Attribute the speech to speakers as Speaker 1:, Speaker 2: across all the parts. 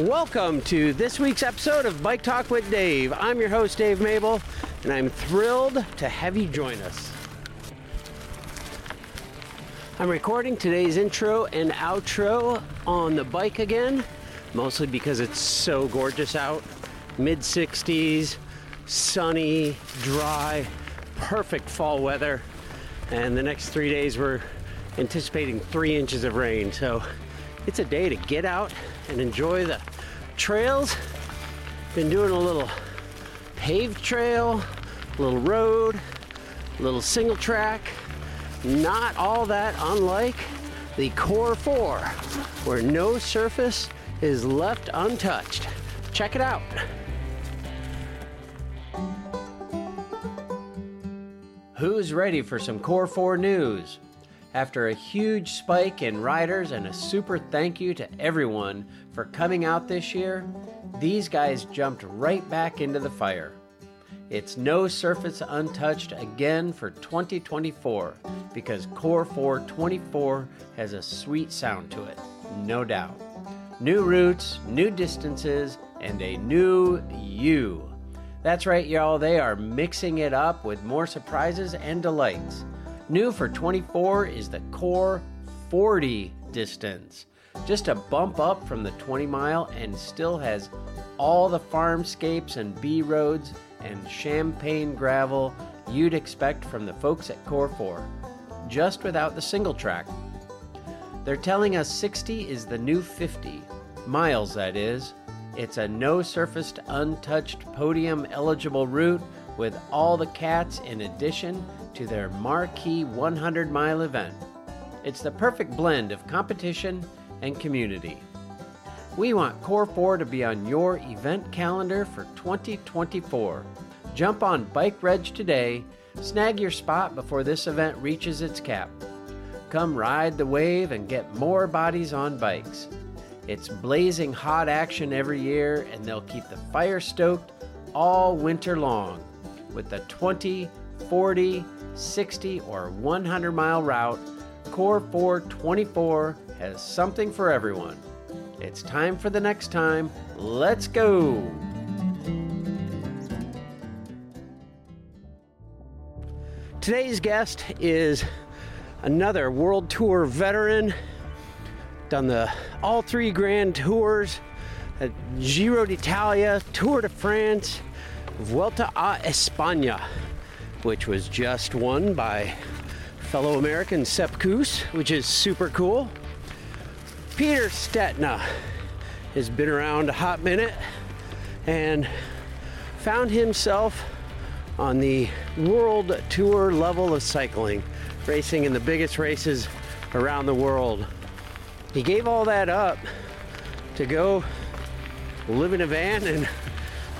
Speaker 1: Welcome to this week's episode of Bike Talk with Dave. I'm your host, Dave Mable, and I'm thrilled to have you join us. I'm recording today's intro and outro on the bike again, mostly because it's so gorgeous out. Mid 60s, sunny, dry, perfect fall weather. And the next three days, we're anticipating three inches of rain. So it's a day to get out and enjoy the trails. Been doing a little paved trail, a little road, a little single track. Not all that unlike the Core 4, where no surface is left untouched. Check it out. Who's ready for some Core 4 news? After a huge spike in riders and a super thank you to everyone for coming out this year, these guys jumped right back into the fire. It's no surface untouched again for 2024 because Core 424 has a sweet sound to it, no doubt. New routes, new distances, and a new you. That's right, y'all, they are mixing it up with more surprises and delights. New for 24 is the Core 40 distance. Just a bump up from the 20 mile and still has all the farmscapes and B roads and champagne gravel you'd expect from the folks at Core 4, just without the single track. They're telling us 60 is the new 50, miles that is. It's a no surfaced, untouched, podium eligible route with all the cats in addition to their marquee 100 mile event. It's the perfect blend of competition and community. We want Core 4 to be on your event calendar for 2024. Jump on Bike Reg today, snag your spot before this event reaches its cap. Come ride the wave and get more bodies on bikes. It's blazing hot action every year, and they'll keep the fire stoked all winter long with the 20, 40, 60, or 100 mile route. Core 424 has something for everyone. It's time for the next time. Let's go! Today's guest is another World Tour veteran. Done the all three grand tours, Giro d'Italia, Tour de France, Vuelta a España, which was just won by fellow American Sepp Kuss, which is super cool. Peter Stetina has been around a hot minute and found himself on the world tour level of cycling, racing in the biggest races around the world. He gave all that up to go live in a van and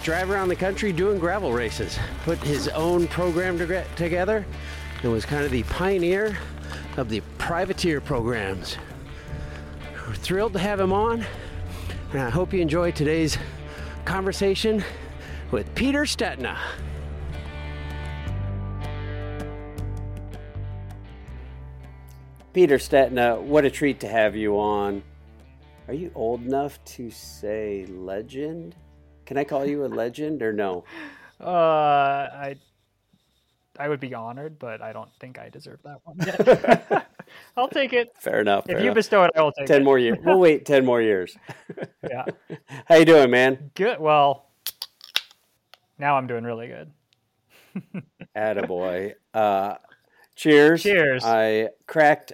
Speaker 1: drive around the country doing gravel races. Put his own program to- together and was kind of the pioneer of the privateer programs. We're thrilled to have him on, and I hope you enjoy today's conversation with Peter Stetina. Peter Stetina, what a treat to have you on. Are you old enough to say legend? Can I call you a legend or no?
Speaker 2: Uh, I I would be honored, but I don't think I deserve that one. I'll take it.
Speaker 1: Fair enough.
Speaker 2: If
Speaker 1: fair
Speaker 2: you
Speaker 1: enough.
Speaker 2: bestow it, I will take
Speaker 1: ten
Speaker 2: it.
Speaker 1: more years. We'll wait ten more years.
Speaker 2: Yeah.
Speaker 1: How you doing, man?
Speaker 2: Good. Well, now I'm doing really good.
Speaker 1: Attaboy. Uh, cheers.
Speaker 2: Cheers.
Speaker 1: I cracked.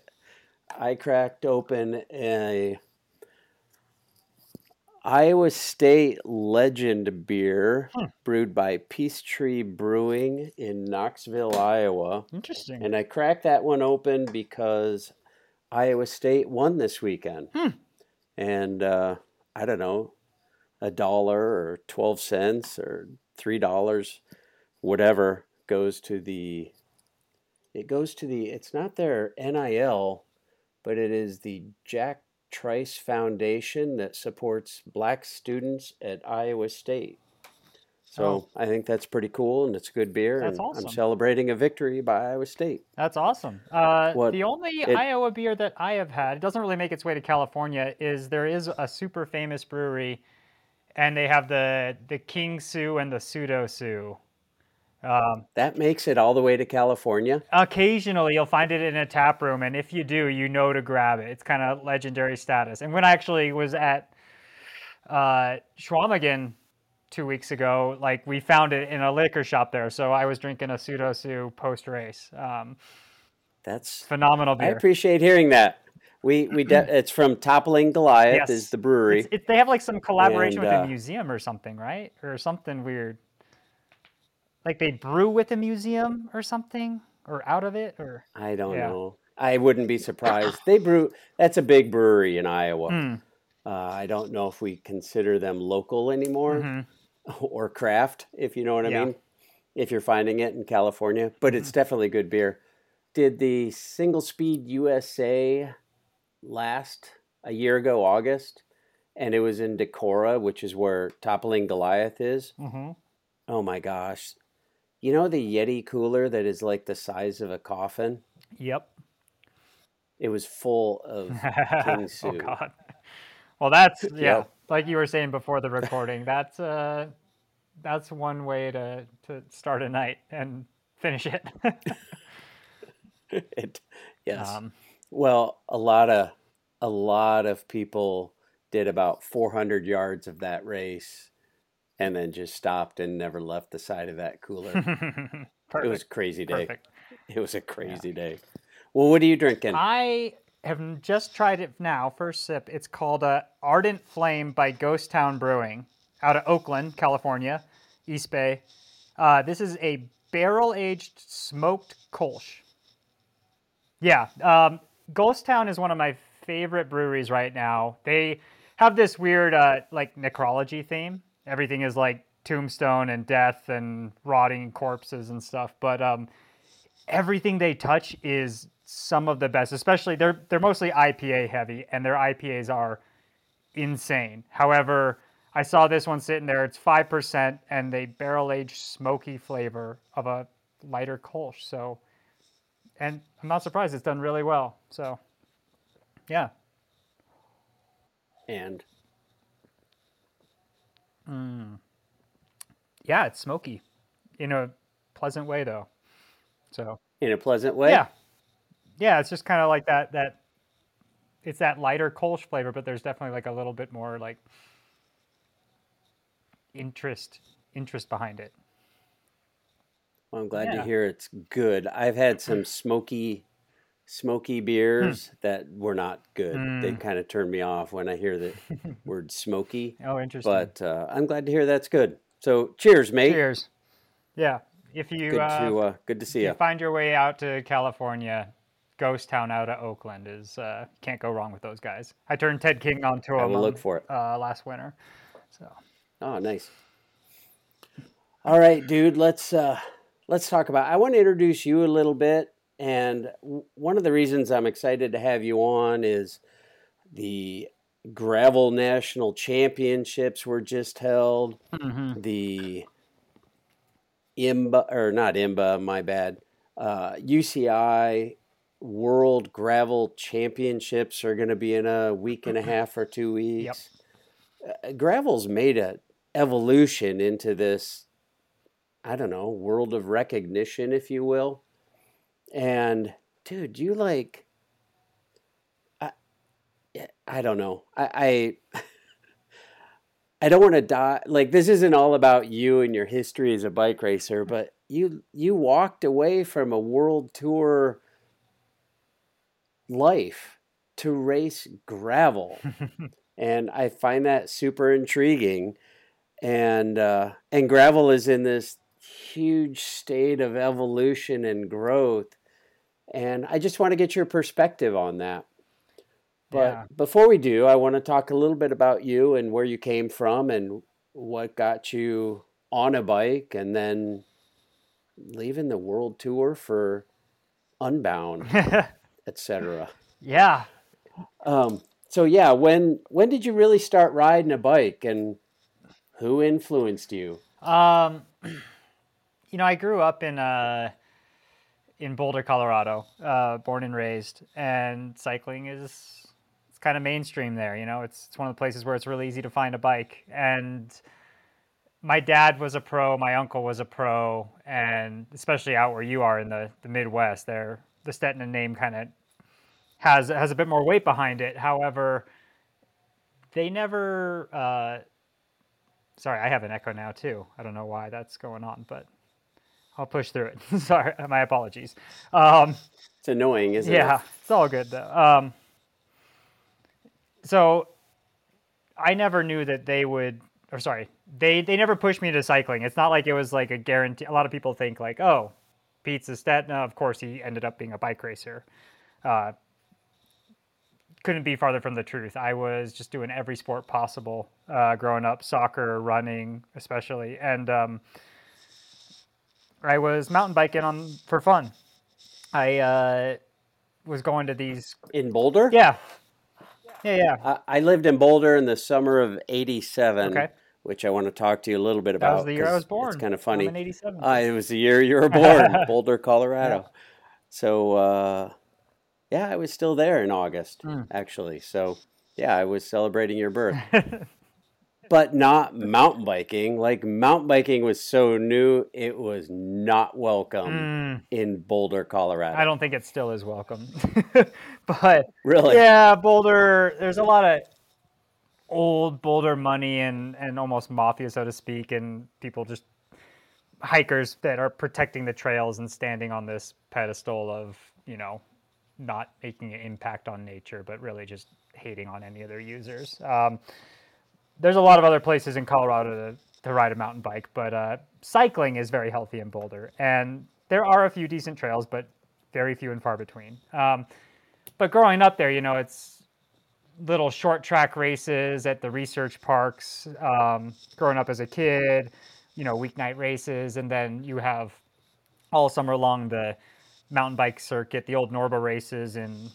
Speaker 1: I cracked open a Iowa State Legend beer
Speaker 2: Hmm.
Speaker 1: brewed by Peace Tree Brewing in Knoxville, Iowa.
Speaker 2: Interesting.
Speaker 1: And I cracked that one open because Iowa State won this weekend.
Speaker 2: Hmm.
Speaker 1: And uh, I don't know, a dollar or 12 cents or $3, whatever, goes to the. It goes to the. It's not their NIL, but it is the Jack Trice Foundation that supports black students at Iowa State. So
Speaker 2: Oh.
Speaker 1: I think that's pretty cool, and it's good beer.
Speaker 2: That's
Speaker 1: and I'm celebrating a victory by Iowa State.
Speaker 2: That's awesome. Uh,
Speaker 1: What-
Speaker 2: the only
Speaker 1: it-
Speaker 2: Iowa beer that I have had, it doesn't really make its way to California, is there is a super famous brewery and they have the the King Sue and the Pseudo Sue. Um,
Speaker 1: that makes it all the way to California.
Speaker 2: Occasionally, you'll find it in a tap room, and if you do, you know to grab it. It's kind of legendary status. And when I actually was at uh, Chequamegon two weeks ago, like we found it in a liquor shop there, so I was drinking a pseudo sue post race. Um,
Speaker 1: That's
Speaker 2: phenomenal beer.
Speaker 1: I appreciate hearing that. We we de- it's from Toppling Goliath
Speaker 2: Yes.
Speaker 1: is the brewery.
Speaker 2: It, they have like some collaboration
Speaker 1: And,
Speaker 2: with
Speaker 1: uh,
Speaker 2: a museum or something, right? Or something weird. Like they brew with a museum or something, or out of it, or
Speaker 1: I don't
Speaker 2: Yeah.
Speaker 1: know. I wouldn't be surprised. They brew. That's a big brewery in Iowa.
Speaker 2: Hmm.
Speaker 1: Uh, I don't know if we consider them local anymore
Speaker 2: Mhm.
Speaker 1: or craft, if you know what I
Speaker 2: Yeah.
Speaker 1: mean. If you're finding it in California, but it's definitely good beer. Did the Single Speed USA last a year ago, August, and it was in Decorah, which is where Toppling Goliath is.
Speaker 2: Mhm.
Speaker 1: Oh my gosh! You know the Yeti cooler that is like the size of a coffin?
Speaker 2: Yep.
Speaker 1: It was full of King
Speaker 2: oh God. Well, that's yeah.
Speaker 1: Yep.
Speaker 2: Like you were saying before the recording, that's uh, that's one way to to start a night and finish it.
Speaker 1: It- yes.
Speaker 2: um,
Speaker 1: well, a lot of a lot of people did about 400 yards of that race, and then just stopped and never left the side of that cooler. It was a crazy day.
Speaker 2: perfect.
Speaker 1: It was a crazy day. Well, what are you drinking?
Speaker 2: I have just tried it now, first sip. It's called uh, Ardent Flame by Ghost Town Brewing out of Oakland, California, East Bay. Uh, this is a barrel aged smoked Kolsch. Yeah, um, Ghost Town is one of my favorite breweries right now. They have this weird, uh, like, necrology theme. Everything is like tombstone and death and rotting corpses and stuff. But um, everything they touch is some of the best. Especially they're they're mostly IPA heavy, and their IPAs are insane. However, I saw this one sitting there. It's five percent, and they barrel aged smoky flavor of a lighter Kolsch. So, and I'm not surprised it's done really well. So, yeah,
Speaker 1: and Mm.
Speaker 2: yeah, it's smoky in a pleasant way though. So
Speaker 1: in a pleasant way.
Speaker 2: yeah, yeah, it's just kind of like that that. It's that lighter Kolsch flavor, but there's definitely like a little bit more like interest interest behind it.
Speaker 1: Well, I'm glad
Speaker 2: Yeah.
Speaker 1: to hear it's good. I've had some smoky, smoky beers that were not good. They
Speaker 2: Mm.
Speaker 1: kind of turn me off when I hear the word smoky.
Speaker 2: Oh, interesting.
Speaker 1: But uh, I'm glad to hear that's good. So, cheers, mate.
Speaker 2: Cheers. Yeah, if you
Speaker 1: Good
Speaker 2: uh,
Speaker 1: to uh, good to see
Speaker 2: you
Speaker 1: you.
Speaker 2: find your way out to California, Ghost Town out of Oakland is uh, can't go wrong with those guys. I turned Ted King onto
Speaker 1: I
Speaker 2: him
Speaker 1: will look for it.
Speaker 2: uh, last winter. So
Speaker 1: Oh, nice. All right, dude. Let's uh, let's talk about. I want to introduce you a little bit, and one of the reasons I'm excited to have you on is the gravel national championships were just held. The IMBA or not IMBA, my bad. Uh, UCI World Gravel Championships are going to be in a week and a half or two weeks. Uh, gravel's made a evolution into this I don't know, world of recognition, if you will. And dude, you like, I, I don't know. I, I, I don't want to die. Like this isn't all about you and your history as a bike racer, but you you walked away from a world tour life to race gravel, and I find that super intriguing. And uh, and gravel is in this huge state of evolution and growth. And I just want to get your perspective on that. But
Speaker 2: Yeah.
Speaker 1: before we do, I want to talk a little bit about you and where you came from and what got you on a bike and then leaving the world tour for Unbound, etc.
Speaker 2: yeah,
Speaker 1: Um, so yeah, when when did you really start riding a bike and who influenced you?
Speaker 2: Um, you know, I grew up in uh, in Boulder, Colorado, uh, born and raised, and cycling is it's kind of mainstream there. You know, it's it's one of the places where it's really easy to find a bike. And my dad was a pro, my uncle was a pro, and especially out where you are in the the Midwest, there the Stetina name kind of has has a bit more weight behind it. However, they never. Uh, sorry, I have an echo now too. I don't know why that's going on, but I'll push through it. sorry, my apologies. Um,
Speaker 1: it's annoying, isn't
Speaker 2: yeah,
Speaker 1: it?
Speaker 2: Yeah, it's all good though. Um, so I never knew that they would, or sorry, they they never pushed me to cycling. It's not like it was like a guarantee. A lot of people think like, oh, Pete's a Stetina. Of course, he ended up being a bike racer. Uh, couldn't be farther from the truth. I was just doing every sport possible uh, growing up, soccer, running, especially, and um, I was mountain biking on for fun. I uh, was going to these
Speaker 1: in Boulder.
Speaker 2: Yeah, yeah, yeah.
Speaker 1: I, I lived in Boulder in the summer of '87.
Speaker 2: Okay.
Speaker 1: Which I want to talk to you a little bit about.
Speaker 2: That was the year I was born.
Speaker 1: It's kind of funny.
Speaker 2: '87.
Speaker 1: Uh, it was the year you were born, Boulder, Colorado. Yeah. So uh, yeah, I was still there in August, mm. actually. So, yeah, I was celebrating your birth. but not mountain biking. Like, mountain biking was so new, it was not welcome mm. in Boulder, Colorado.
Speaker 2: I don't think it still is welcome. but,
Speaker 1: really?
Speaker 2: Yeah, Boulder, there's a lot of old Boulder money and, and almost mafia, so to speak, and people just hikers that are protecting the trails and standing on this pedestal of, you know, not making an impact on nature, but really just hating on any other users. Um, there's a lot of other places in Colorado to, to ride a mountain bike, but uh, cycling is very healthy in Boulder. And there are a few decent trails, but very few and far between. Um, but growing up there, you know, it's little short track races at the research parks. Um, growing up as a kid, you know, weeknight races, and then you have all summer long the mountain bike circuit, the old Norba races in,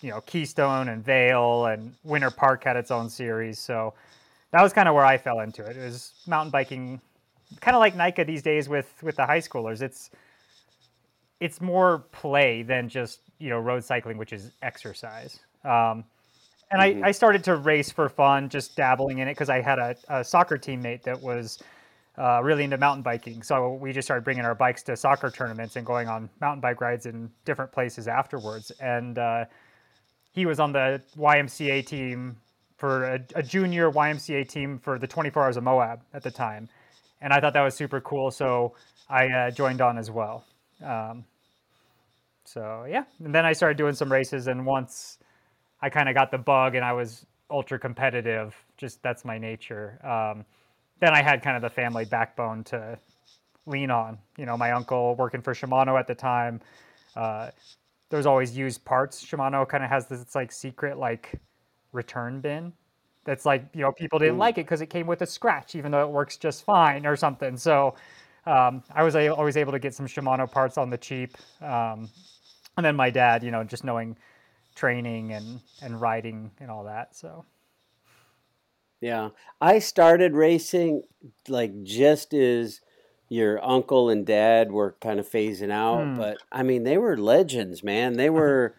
Speaker 2: you know, Keystone and Vail, and Winter Park had its own series. So that was kind of where I fell into it. It was mountain biking, kind of like NICA these days with with the high schoolers. It's it's more play than just you know road cycling, which is exercise. Um, and mm-hmm. I, I started to race for fun, just dabbling in it because I had a, a soccer teammate that was uh, really into mountain biking. So we just started bringing our bikes to soccer tournaments and going on mountain bike rides in different places afterwards. And uh, he was on the YMCA team for a, a, junior YMCA team for the 24 Hours of Moab at the time. And I thought that was super cool. So I uh, joined on as well. Um, so yeah, and then I started doing some races. And once I kind of got the bug and I was ultra competitive, just that's my nature. Um, then I had kind of the family backbone to lean on. You know, my uncle working for Shimano at the time. Uh, there's always used parts. Shimano kind of has this like secret like return bin. That's like you know people didn't like it because it came with a scratch, even though it works just fine or something. So um, I was always able to get some Shimano parts on the cheap. Um, and then my dad, you know, just knowing training and and riding and all that. So
Speaker 1: yeah. I started racing like just as your uncle and dad were kind of phasing out, mm. but I mean, they were legends, man. They were,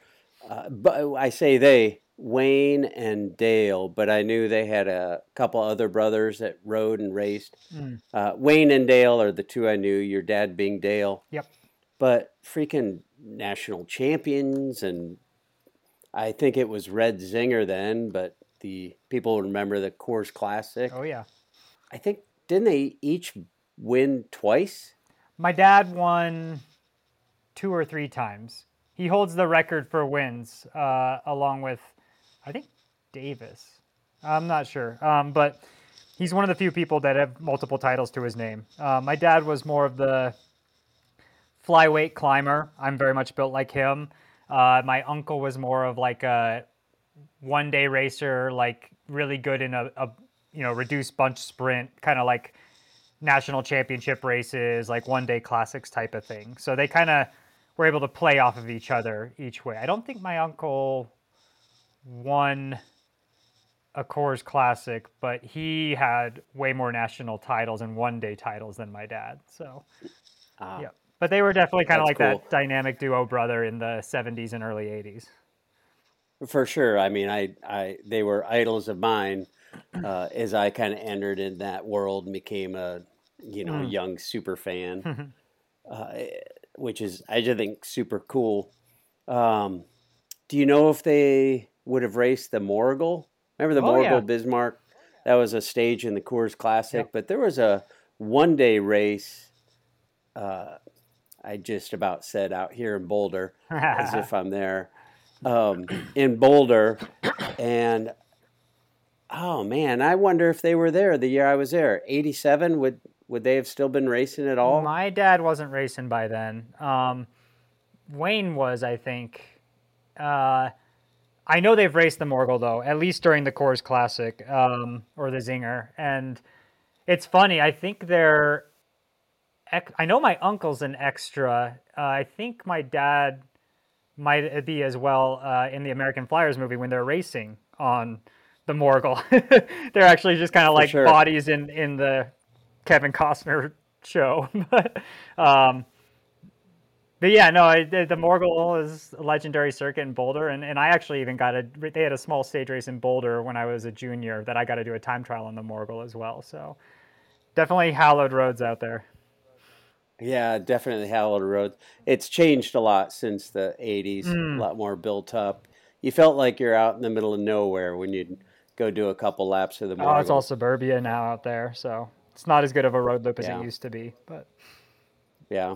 Speaker 1: uh, but I say they, Wayne and Dale, but I knew they had a couple other brothers that rode and raced. Mm. Uh, Wayne and Dale are the two I knew, your dad being Dale.
Speaker 2: Yep.
Speaker 1: But freaking national champions, and I think it was Red Zinger then, but the people remember the Coors Classic.
Speaker 2: Oh yeah.
Speaker 1: I think didn't they each win twice?
Speaker 2: My dad won two or three times. He holds the record for wins, uh, along with, I think, Davis. I'm not sure, um, but he's one of the few people that have multiple titles to his name. Uh, my dad was more of the flyweight climber. I'm very much built like him. Uh, my uncle was more of like a one day racer, like really good in a, a you know reduced bunch sprint, kind of like national championship races, like one day classics type of thing. So they kind of were able to play off of each other each way. I don't think my uncle won a Coors Classic, but he had way more national titles and one day titles than my dad. So, uh, yeah. But they were definitely kind of like cool. that dynamic duo brother in the 70s and early 80s.
Speaker 1: For sure. I mean, I, I, they were idols of mine uh, as I kind of entered in that world and became a, you know,
Speaker 2: Mm.
Speaker 1: young super fan, uh, which is I just think super cool. Um, do you know if they would have raced the Morgul? Remember the
Speaker 2: Oh,
Speaker 1: Morgul
Speaker 2: yeah.
Speaker 1: Bismarck? That was a stage in the Coors Classic,
Speaker 2: Yep.
Speaker 1: but there was a one day race. Uh, I just about said out here in Boulder, as if I'm there, um, in Boulder, and oh man, I wonder if they were there the year I was there. '87 would would they have still been racing at all?
Speaker 2: My dad wasn't racing by then. Um, Wayne was, I think. Uh, I know they've raced the Morgul though, at least during the Coors Classic um, or the Zinger, and it's funny. I think they're. I know my uncle's an extra. Uh, I think my dad might be as well uh, in the American Flyers movie when they're racing on the Morgul. they're actually just kind of like
Speaker 1: sure.
Speaker 2: bodies in in the Kevin Costner show. but, um, but yeah, no, I, the, the Morgul is a legendary circuit in Boulder, and, and I actually even got a. They had a small stage race in Boulder when I was a junior that I got to do a time trial on the Morgul as well. So definitely hallowed roads out there.
Speaker 1: Yeah, definitely hallowed roads. It's changed a lot since the '80s.
Speaker 2: Mm.
Speaker 1: A lot more built up. You felt like you're out in the middle of nowhere when you'd go do a couple laps of the Morgul.
Speaker 2: Oh, it's all suburbia now out there, so it's not as good of a road loop as
Speaker 1: Yeah.
Speaker 2: it used to be. But
Speaker 1: Yeah,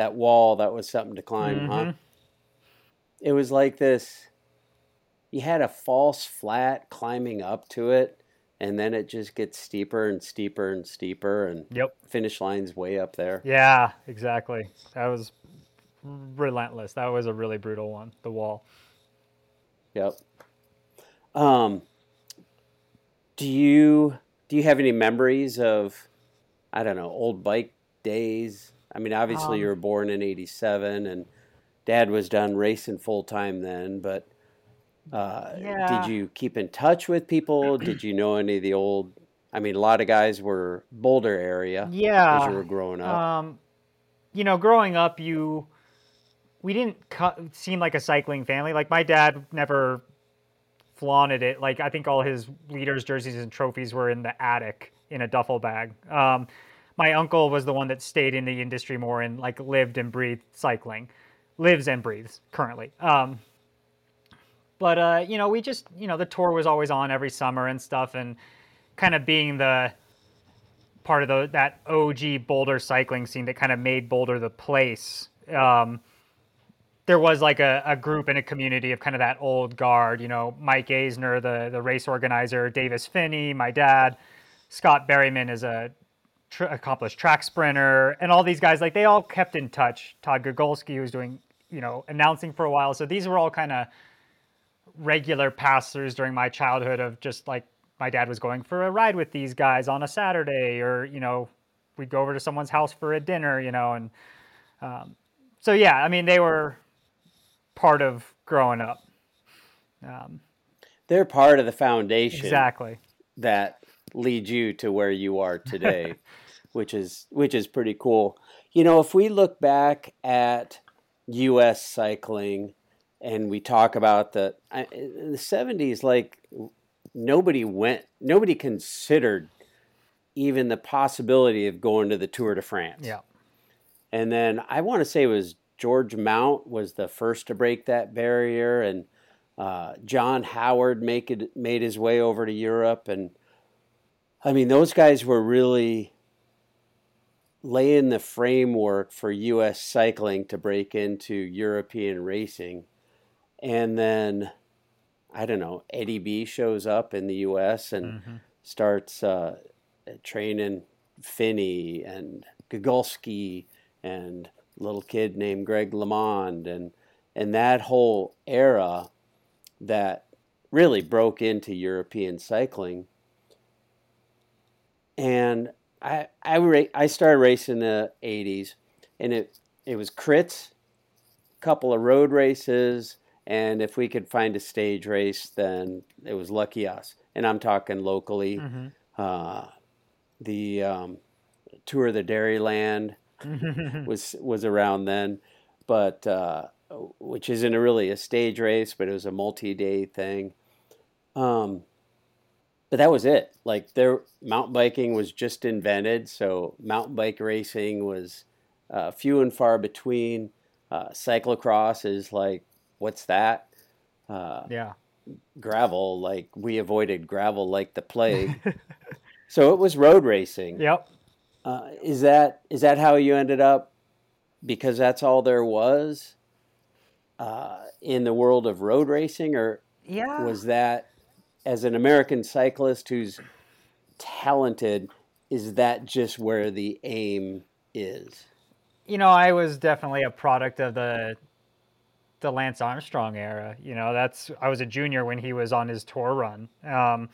Speaker 1: that wall that was something to climb, huh?
Speaker 2: Mhm.
Speaker 1: It was like this. You had a false flat climbing up to it, and then it just gets steeper and steeper and steeper, and
Speaker 2: yep,
Speaker 1: finish line's way up there.
Speaker 2: yeah, exactly. That was relentless. That was a really brutal one. The wall.
Speaker 1: Yep. Um, do you do you have any memories of I don't know old bike days? I mean, obviously
Speaker 2: Um,
Speaker 1: you were born in '87, and Dad was done racing full time then. But uh,
Speaker 2: Yeah.
Speaker 1: did you keep in touch with people? did you know any of the old? I mean, a lot of guys were Boulder area Yeah, as you were growing up.
Speaker 2: Um, you know, growing up, you we didn't cu- seem like a cycling family. Like my dad never flaunted it. Like I think all his leaders' jerseys and trophies were in the attic in a duffel bag. Um, my uncle was the one that stayed in the industry more and like lived and breathed cycling, lives and breathes currently. Um, but uh, you know, we just you know the tour was always on every summer and stuff, and kind of being the part of the that OG Boulder cycling scene that kind of made Boulder the place. Um, there was like a, a group and a community of kind of that old guard, you know, Mike Aisner, the the race organizer, Davis Phinney, my dad, Scott Berryman is a tr- accomplished track sprinter, and all these guys like they all kept in touch. Todd Gogulski who was doing you know announcing for a while, so these were all kind of regular pass-throughs during my childhood of just like my dad was going for a ride with these guys on a Saturday, or you know, we'd go over to someone's house for a dinner, you know, and um, so yeah, I mean they were part of growing up. Um,
Speaker 1: They're part of the foundation.
Speaker 2: exactly.
Speaker 1: that leads you to where you are today, which is which is pretty cool. You know, if we look back at U.S. cycling and we talk about the in the '70s, like nobody went, nobody considered even the possibility of going to the Tour de France.
Speaker 2: Yeah.
Speaker 1: And then I want to say it was George Mount was the first to break that barrier, and uh, John Howard make it, made his way over to Europe, and I mean those guys were really laying the framework for U.S. cycling to break into European racing, and then I don't know Eddie B shows up in the U.S. and
Speaker 2: Mm-hmm.
Speaker 1: starts uh, training Phinney and Gogulski and a little kid named Greg LeMond and and that whole era that really broke into European cycling. And I I ra- I started racing in the '80s, and it it was crits, a couple of road races, and if we could find a stage race, then it was lucky us. And I'm talking locally.
Speaker 2: Mm-hmm.
Speaker 1: Uh, the um, tour of the Dairyland was was around then, but uh, which isn't really a stage race, but it was a multi-day thing. Um, but that was it. Like there, mountain biking was just invented, so mountain bike racing was uh, few and far between. Uh, cyclocross is like, what's that?
Speaker 2: Uh, yeah.
Speaker 1: Gravel, like we avoided gravel like the plague. so it was road racing.
Speaker 2: Yep.
Speaker 1: Uh, is that is that how you ended up? Because that's all there was uh, in the world of road racing, or
Speaker 2: yeah,
Speaker 1: was that as an American cyclist who's talented? Is that just where the aim is?
Speaker 2: You know, I was definitely a product of the the Lance Armstrong era. You know, that's I was a junior when he was on his tour run. Um,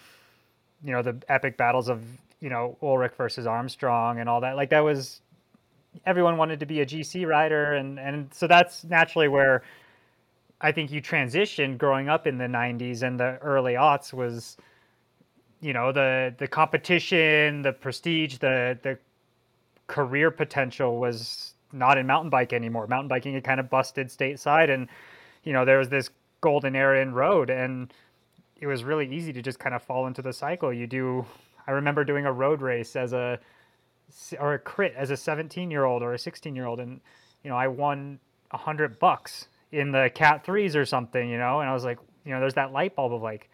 Speaker 2: you know, the epic battles of you know Ullrich versus Armstrong and all that. Like that was everyone wanted to be a GC rider, and and so that's naturally where I think you transitioned growing up in the '90s and the early aughts was you know the the competition, the prestige, the the career potential was not in mountain bike anymore. Mountain biking had kind of busted stateside, and you know there was this golden era in road, and it was really easy to just kind of fall into the cycle. You do. I remember doing a road race as a or a crit as a 17 year old or a 16 year old, and you know I won a hundred bucks in the cat threes or something, you know, and I was like, you know, there's that light bulb of like,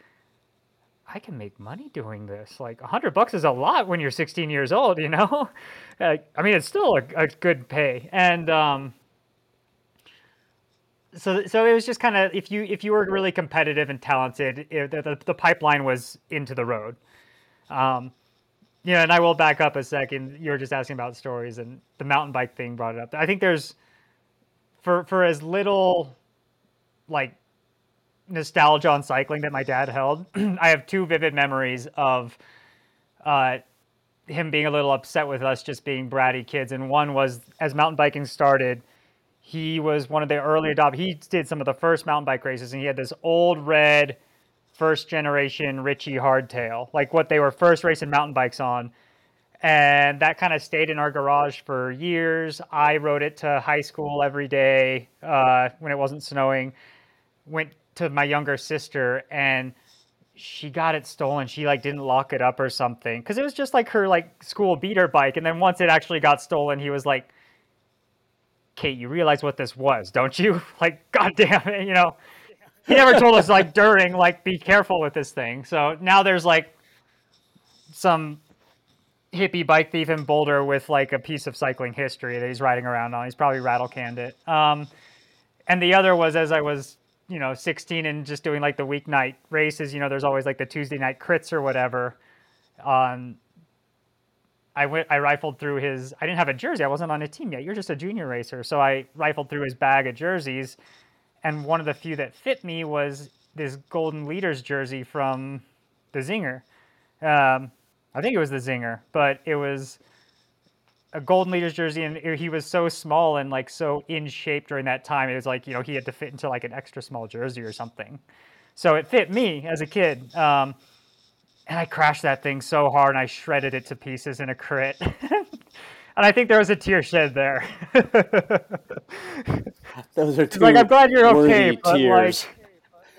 Speaker 2: I can make money doing this. Like a hundred bucks is a lot when you're 16 years old, you know. I mean, it's still a, a good pay, and um, so so it was just kind of if you if you were really competitive and talented, it, the, the pipeline was into the road. Um, know, and I will back up a second. You were just asking about stories, and the mountain bike thing brought it up. I think there's for for as little like nostalgia on cycling that my dad held, I have two vivid memories of uh, him being a little upset with us just being bratty kids. And one was as mountain biking started, he was one of the early adopters. He did some of the first mountain bike races, and he had this old red first generation Ritchey hardtail, like what they were first racing mountain bikes on. And that kind of stayed in our garage for years. I rode it to high school every day uh, when it wasn't snowing. Went to my younger sister and she got it stolen. She like didn't lock it up or something because it was just like her like school beater bike. And then once it actually got stolen, he was like, "Kate, you realize what this was, don't you?" Like, goddamn it, you know. He never told us like during like be careful with this thing. So now there's like some hippie bike thief in Boulder with like a piece of cycling history that he's riding around on. He's probably rattle canned it. Um, and the other was as I was you know 16 and just doing like the weeknight races you know there's always like the tuesday night crits or whatever. Um i went i rifled through his i didn't have a jersey. I wasn't on a team yet. You're just a junior racer. So i rifled through his bag of jerseys. And one of the few that fit me was this golden leaders jersey from the zinger. Um, i think it was the zinger but it was a golden leaders jersey and he was so small and like so in shape during that time it was like you know he had to fit into like an extra small jersey or something. So it fit me as a kid um, and i crashed that thing so hard and i shredded it to pieces in a crit. And i think there was a tear shed there.
Speaker 1: Those are two
Speaker 2: like i'm glad you're okay
Speaker 1: but tears.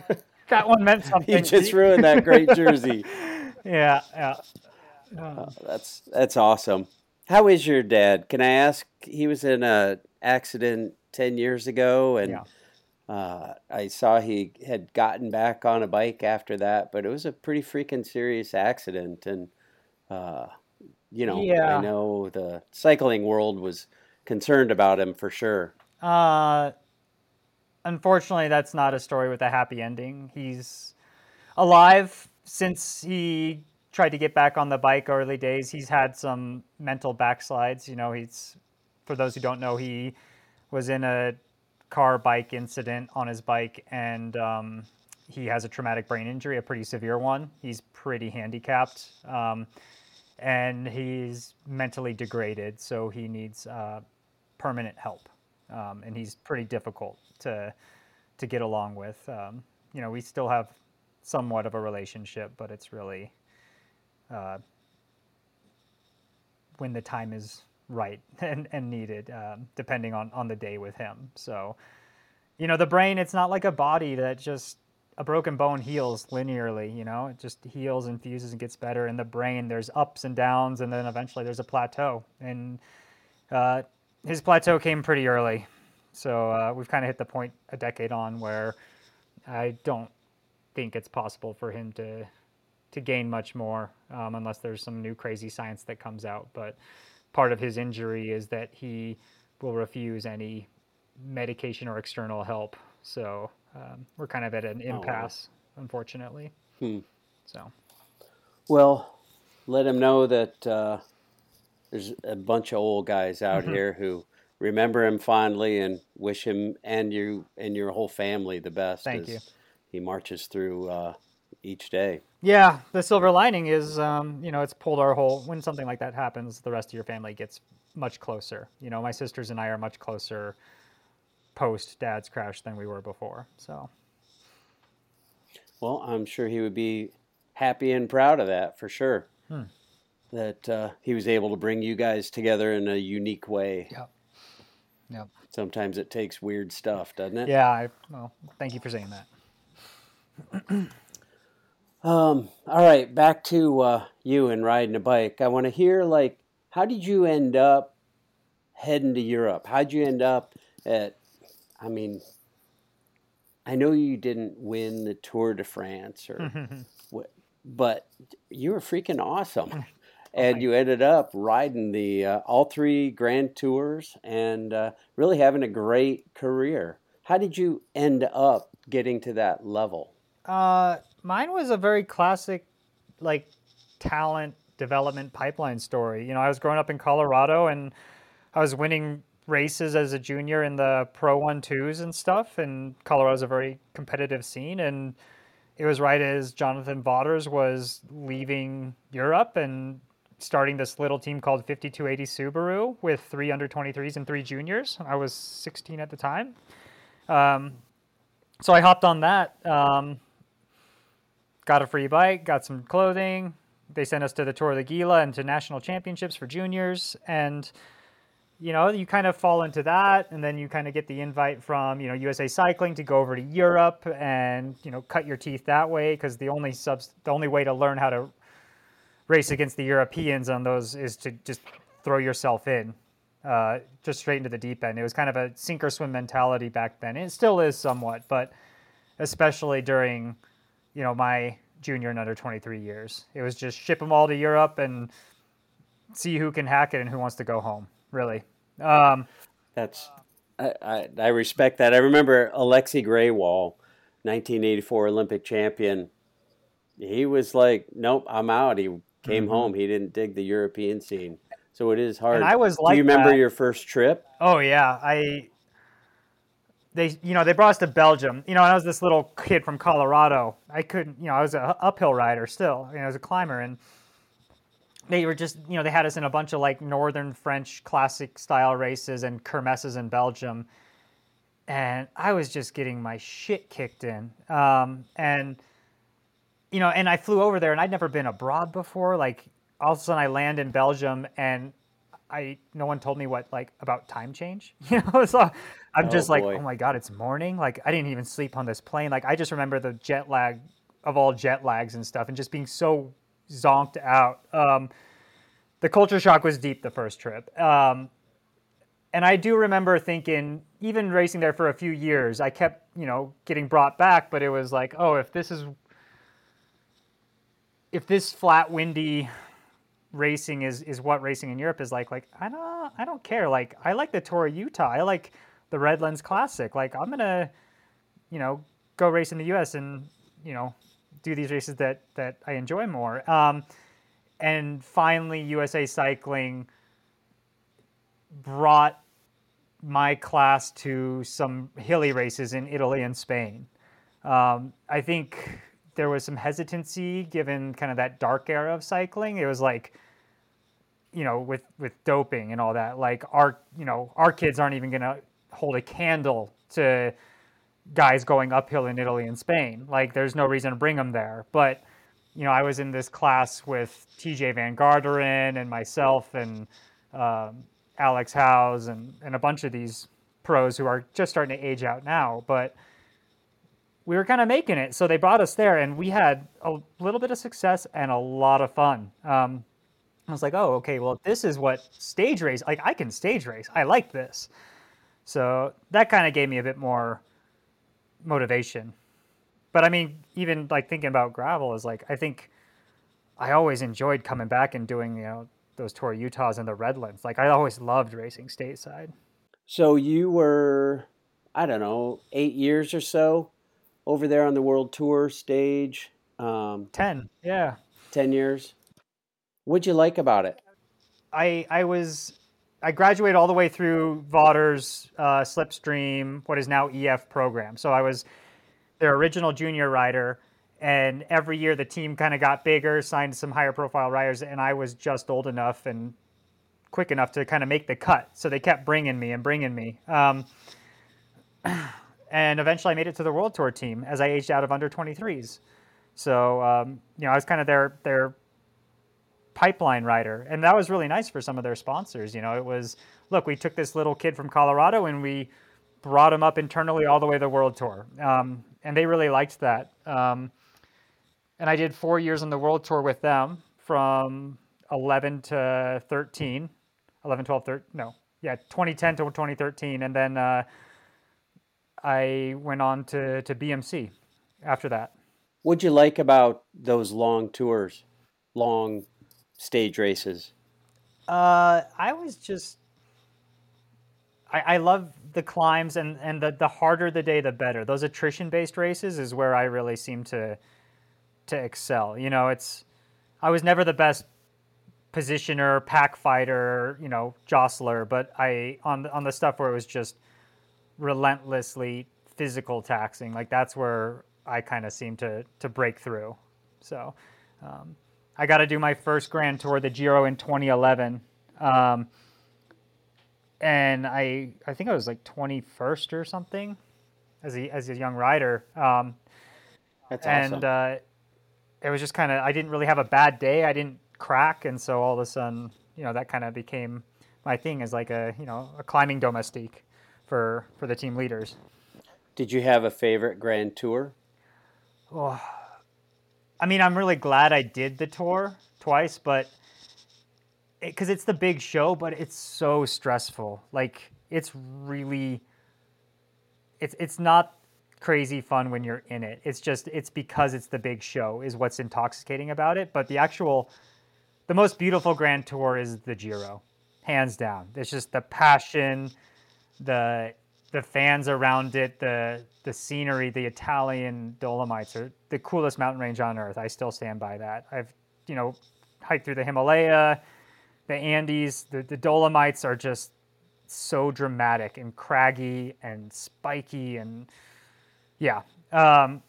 Speaker 2: like that one meant something.
Speaker 1: you just ruined that great jersey.
Speaker 2: Yeah yeah
Speaker 1: oh, that's that's awesome how is your dad? Can I ask? He was in a accident ten years ago, and yeah. uh, I saw he had gotten back on a bike after that. But it was a pretty freaking serious accident, and uh, you know, yeah. I know the cycling world was concerned about him for sure.
Speaker 2: Uh, unfortunately, that's not a story with a happy ending. He's alive since he tried to get back on the bike early days. He's had some mental backslides. You know, he's for those who don't know, he was in a car bike incident on his bike and um, he has a traumatic brain injury, a pretty severe one. He's pretty handicapped. Um, and he's mentally degraded, so he needs uh, permanent help. Um, and he's pretty difficult to to get along with. Um, you know, we still have somewhat of a relationship, but it's really uh, when the time is right and, and needed, um, depending on, on the day with him. So, you know, the brain, it's not like a body that just a broken bone heals linearly, you know, it just heals and fuses and gets better. In the brain, there's ups and downs, and then eventually there's a plateau. And uh, his plateau came pretty early. So uh, we've kind of hit the point a decade on where I don't think it's possible for him to to gain much more um, unless there's some new crazy science that comes out. But part of his injury is that he will refuse any medication or external help. So um, we're kind of at an impasse, oh. unfortunately.
Speaker 1: Hmm.
Speaker 2: So,
Speaker 1: well, let him know that uh, there's a bunch of old guys out mm-hmm. here who remember him fondly and wish him and you and your whole family the best.
Speaker 2: Thank you.
Speaker 1: He marches through uh, each day.
Speaker 2: Yeah, the silver lining is, um, you know, it's pulled our whole. When something like that happens, the rest of your family gets much closer. You know, my sisters and I are much closer post Dad's crash than we were before. So.
Speaker 1: Well, I'm sure he would be happy and proud of that for sure.
Speaker 2: Hmm.
Speaker 1: That uh, he was able to bring you guys together in a unique way.
Speaker 2: Yep. Yep.
Speaker 1: Sometimes it takes weird stuff, doesn't it?
Speaker 2: Yeah. I, well, thank you for saying
Speaker 1: that. Um, all right, back to uh, you and riding a bike. I want to hear like, how did you end up heading to Europe? How'd you end up at? I mean, I know you didn't win the Tour de France or, what, but you were freaking awesome, and you ended up riding the uh, all three Grand Tours and uh, really having a great career. How did you end up getting to that level?
Speaker 2: Uh, mine was a very classic, like talent development pipeline story. You know, I was growing up in Colorado and I was winning races as a junior in the Pro One Twos and stuff. And Colorado's a very competitive scene. And it was right as Jonathan Vaughters was leaving Europe and starting this little team called 5280 Subaru with three under 23s and three juniors. I was 16 at the time. Um, so I hopped on that. Um, got a free bike, got some clothing. They sent us to the Tour of the Gila and to national championships for juniors. And, you know, you kind of fall into that. And then you kind of get the invite from, you know, USA Cycling to go over to Europe and, you know, cut your teeth that way. Because the only subs- the only way to learn how to race against the Europeans on those is to just throw yourself in, uh, just straight into the deep end. It was kind of a sink or swim mentality back then. It still is somewhat, but especially during – you know, my junior and under 23 years. It was just ship them all to Europe and see who can hack it and who wants to go home, really. Um,
Speaker 1: That's, I, I, I, respect that. I remember Alexi Grewal, 1984 Olympic champion. He was like, nope, I'm out. He came mm-hmm. home. He didn't dig the European scene. So it is hard.
Speaker 2: And I was like
Speaker 1: Do you remember
Speaker 2: that.
Speaker 1: your first trip?
Speaker 2: Oh yeah, I they you know they brought us to Belgium. You know, I was this little kid from Colorado. I couldn't, you know, I was an uphill rider still. You know, I was a climber, and they were just, you know, they had us in a bunch of like northern French classic style races and kermesses in Belgium, and I was just getting my shit kicked in. Um, and you know, and I flew over there, and I'd never been abroad before. Like all of a sudden, I land in Belgium, and I no one told me what like about time change. You know, so I'm just oh, like, oh my god, it's morning. Like I didn't even sleep on this plane. Like I just remember the jet lag of all jet lags and stuff, and just being so zonked out. Um, the culture shock was deep the first trip. Um, and I do remember thinking, even racing there for a few years, I kept, you know, getting brought back, but it was like, oh, if this is, if this flat, windy racing is is what racing in Europe is like. Like I don't I don't care. Like I like the Tour of Utah. I like the Redlands Classic. Like I'm gonna, you know, go race in the U.S. and you know do these races that that I enjoy more. Um, and finally, USA Cycling brought my class to some hilly races in Italy and Spain. Um, I think there was some hesitancy given kind of that dark era of cycling. It was like, you know, with with doping and all that. Like our, you know, our kids aren't even gonna hold a candle to guys going uphill in Italy and Spain. Like there's no reason to bring them there. But you know, I was in this class with Tejay Van Garderen and myself and um, Alex Howes and, and a bunch of these pros who are just starting to age out now, but we were kind of making it. So they brought us there, and we had a little bit of success and a lot of fun. Um, I was like, oh, okay, well, this is what stage race, like I can stage race. I like this. So that kind of gave me a bit more motivation. But I mean, even like thinking about gravel is like, I think I always enjoyed coming back and doing, you know, those Tour Utahs and the Redlands. Like I always loved racing stateside.
Speaker 1: So you were, I don't know, eight years or so over there on the World Tour stage. Um,
Speaker 2: 10, yeah.
Speaker 1: 10 years. What'd you like about it?
Speaker 2: I I was I graduated all the way through Vaughters uh, Slipstream, what is now EF program. So I was their original junior rider, and every year the team kind of got bigger, signed some higher profile riders, and I was just old enough and quick enough to kind of make the cut. So they kept bringing me and bringing me. Um, and eventually I made it to the World Tour team as I aged out of under 23s. So um, you know I was kind of their their pipeline rider. And that was really nice for some of their sponsors. You know, it was, look, we took this little kid from Colorado and we brought him up internally all the way to the world tour. Um, and they really liked that. Um, and I did four years on the world tour with them from 11 to 13, 11, 12, 13, no, yeah, 2010 to 2013. And then uh, I went on to, to BMC after that.
Speaker 1: What'd you like about those long tours, long stage races?
Speaker 2: Uh, I was just, I, I love the climbs and, and the, the harder the day, the better. Those attrition based races is where I really seem to, to excel. You know, it's, I was never the best positioner, pack fighter, you know, jostler, but I, on, on the stuff where it was just relentlessly physical taxing, like that's where I kind of seem to, to break through. So, um, I got to do my first Grand Tour, the Giro, in 2011. Um, and I, I think I was like 21st or something as a, as a young rider. Um,
Speaker 1: That's
Speaker 2: and,
Speaker 1: awesome.
Speaker 2: uh, it was just kind of, I didn't really have a bad day. I didn't crack. And so all of a sudden, you know, that kind of became my thing as like a, you know, a climbing domestique for, for the team leaders.
Speaker 1: Did you have a favorite Grand Tour?
Speaker 2: Oh, I mean, I'm really glad I did the tour twice, but because it, it's the big show, but it's so stressful. Like it's really, it's it's not crazy fun when you're in it. It's just it's because it's the big show is what's intoxicating about it. But the actual, the most beautiful Grand Tour is the Giro, hands down. It's just the passion, the the fans around it, the the scenery, the Italian Dolomites are the coolest mountain range on earth. I still stand by that. I've you know hiked through the Himalaya, the Andes. The, the Dolomites are just so dramatic and craggy and spiky and yeah. Um,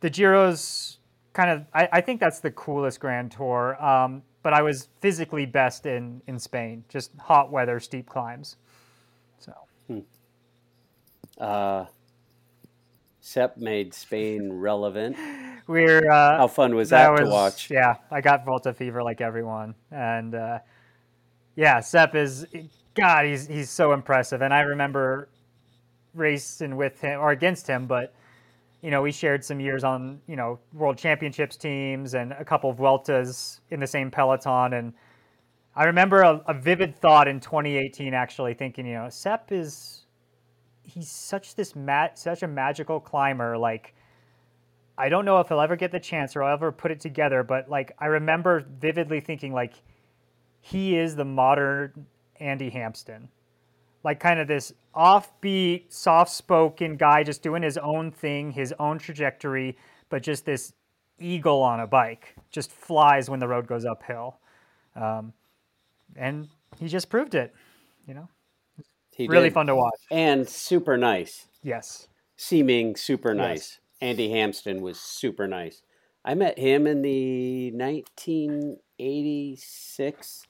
Speaker 2: the Giro's kind of I, I, think that's the coolest Grand Tour. Um, but I was physically best in in Spain, just hot weather, steep climbs. So.
Speaker 1: Hmm. Uh, Sepp made Spain relevant.
Speaker 2: We're uh,
Speaker 1: how fun was that,
Speaker 2: that
Speaker 1: to watch?
Speaker 2: Yeah, I got Vuelta fever like everyone, and uh, yeah, Sepp is God. He's he's so impressive, and I remember racing with him or against him, but you know we shared some years on you know World Championships teams and a couple of Vueltas in the same peloton, and I remember a, a vivid thought in 2018 actually thinking, you know, Sepp is he's such this mat such a magical climber like I don't know if he'll ever get the chance or I'll ever put it together, but like I remember vividly thinking like he is the modern Andy Hampsten. Like kind of this offbeat, soft-spoken guy just doing his own thing, his own trajectory, but just this eagle on a bike, just flies when the road goes uphill. Um, and he just proved it, you know.
Speaker 1: He
Speaker 2: really
Speaker 1: did.
Speaker 2: fun to watch.
Speaker 1: and super nice.
Speaker 2: Yes.
Speaker 1: Seeming super
Speaker 2: Yes.
Speaker 1: nice. Andy Hampsten was super nice. I met him in the 1986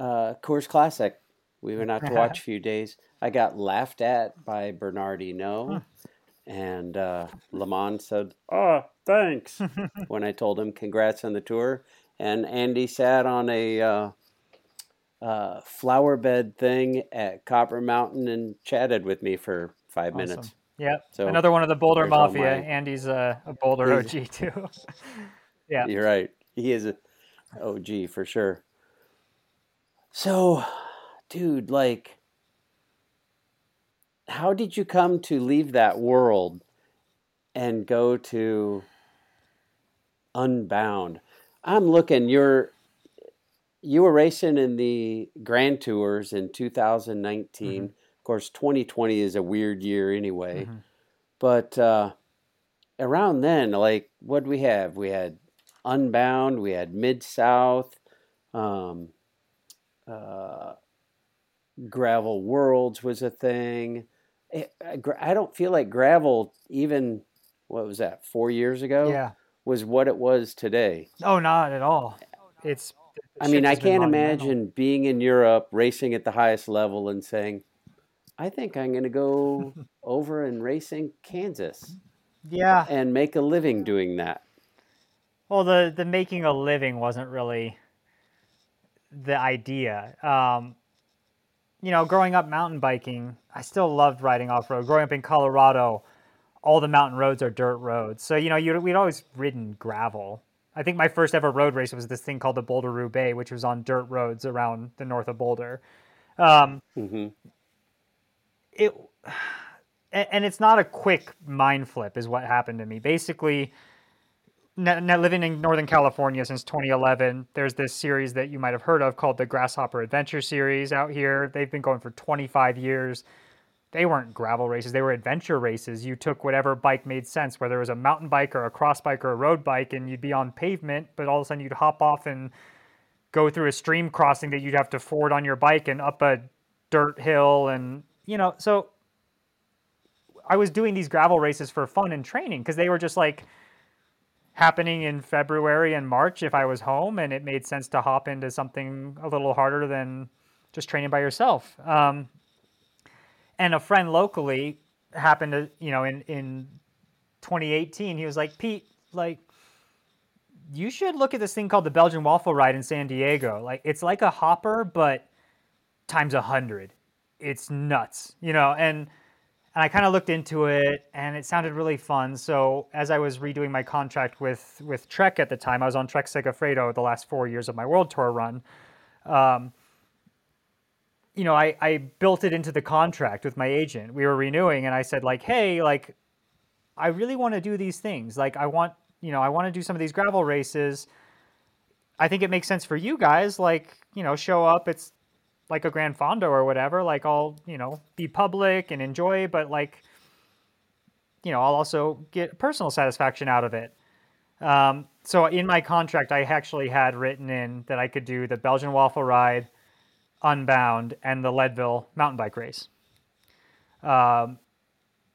Speaker 1: uh, Coors Classic. We went out to watch a few days. I got laughed at by Bernardino, and uh, LeMond said, "Oh, thanks." when I told him congrats on the tour, and Andy sat on a uh, uh, flower bed thing at Copper Mountain and chatted with me for five awesome. minutes.
Speaker 2: Yeah. So another one of the Boulder Mafia. Andy's a, a Boulder OG too.
Speaker 1: yeah. You're right. He is a OG for sure. So, dude, like, how did you come to leave that world and go to Unbound? I'm looking. You're you were racing in the Grand Tours in 2019. Mm-hmm. Of course, 2020 is a weird year anyway. Mm-hmm. But uh, around then, like, what we have? We had Unbound, we had Mid South, um, uh, Gravel Worlds was a thing. I don't feel like gravel even what was that four years ago?
Speaker 2: Yeah,
Speaker 1: was what it was today.
Speaker 2: Oh, not at all. It's.
Speaker 1: I mean, I can't imagine being in Europe, racing at the highest level, and saying, "I think I'm going to go over and racing Kansas."
Speaker 2: Yeah,
Speaker 1: and make a living doing that.
Speaker 2: Well, the the making a living wasn't really the idea. Um, you know, growing up mountain biking, I still loved riding off road. Growing up in Colorado, all the mountain roads are dirt roads. So, you know, you we'd always ridden gravel. I think my first ever road race was this thing called the Boulder Roubaix, which was on dirt roads around the north of Boulder. Um, mm-hmm. It and it's not a quick mind flip, is what happened to me. Basically, now living in Northern California since 2011, there's this series that you might have heard of called the Grasshopper Adventure Series out here. They've been going for 25 years. They weren't gravel races, they were adventure races. You took whatever bike made sense, whether it was a mountain bike or a cross bike or a road bike, and you'd be on pavement, but all of a sudden you'd hop off and go through a stream crossing that you'd have to ford on your bike and up a dirt hill. And, you know, so I was doing these gravel races for fun and training because they were just like, happening in February and March if I was home, and it made sense to hop into something a little harder than just training by yourself. Um, and a friend locally happened to, you know, in in 2018, he was like, Pete, like, you should look at this thing called the Belgian Waffle Ride in San Diego. Like, it's like a hopper, but times a hundred. It's nuts, you know, and and I kind of looked into it and it sounded really fun. So as I was redoing my contract with with Trek at the time, I was on Trek Segafredo the last four years of my World Tour run. Um, you know, I, I built it into the contract with my agent. We were renewing and I said like, hey, like I really want to do these things. Like I want, you know, I want to do some of these gravel races. I think it makes sense for you guys. Like, you know, show up. It's like a Gran Fondo or whatever, like I'll, you know, be public and enjoy, but like, you know, I'll also get personal satisfaction out of it. Um, so in my contract, I actually had written in that I could do the Belgian waffle ride, Unbound, and the Leadville mountain bike race. Um,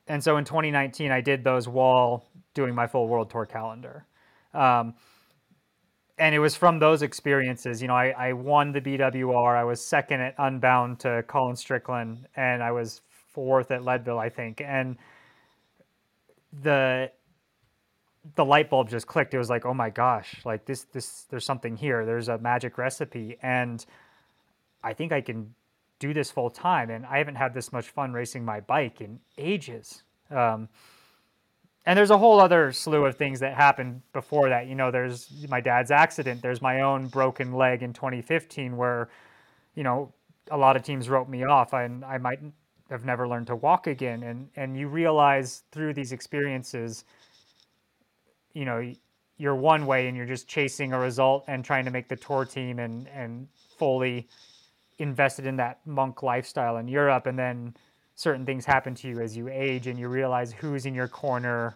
Speaker 2: and so in 2019, I did those while doing my full world tour calendar. Um, and it was from those experiences. You know, I, I won the BWR. I was second at Unbound to Colin Strickland, and I was fourth at Leadville, I think. And the the light bulb just clicked. It was like, oh my gosh, like this this there's something here. There's a magic recipe, and I think I can do this full time. And I haven't had this much fun racing my bike in ages. Um, and there's a whole other slew of things that happened before that. You know, there's my dad's accident. There's my own broken leg in 2015, where, you know, a lot of teams wrote me off, and I might have never learned to walk again. And and you realize through these experiences, you know, you're one way, and you're just chasing a result and trying to make the tour team and and fully invested in that monk lifestyle in Europe, and then certain things happen to you as you age and you realize who's in your corner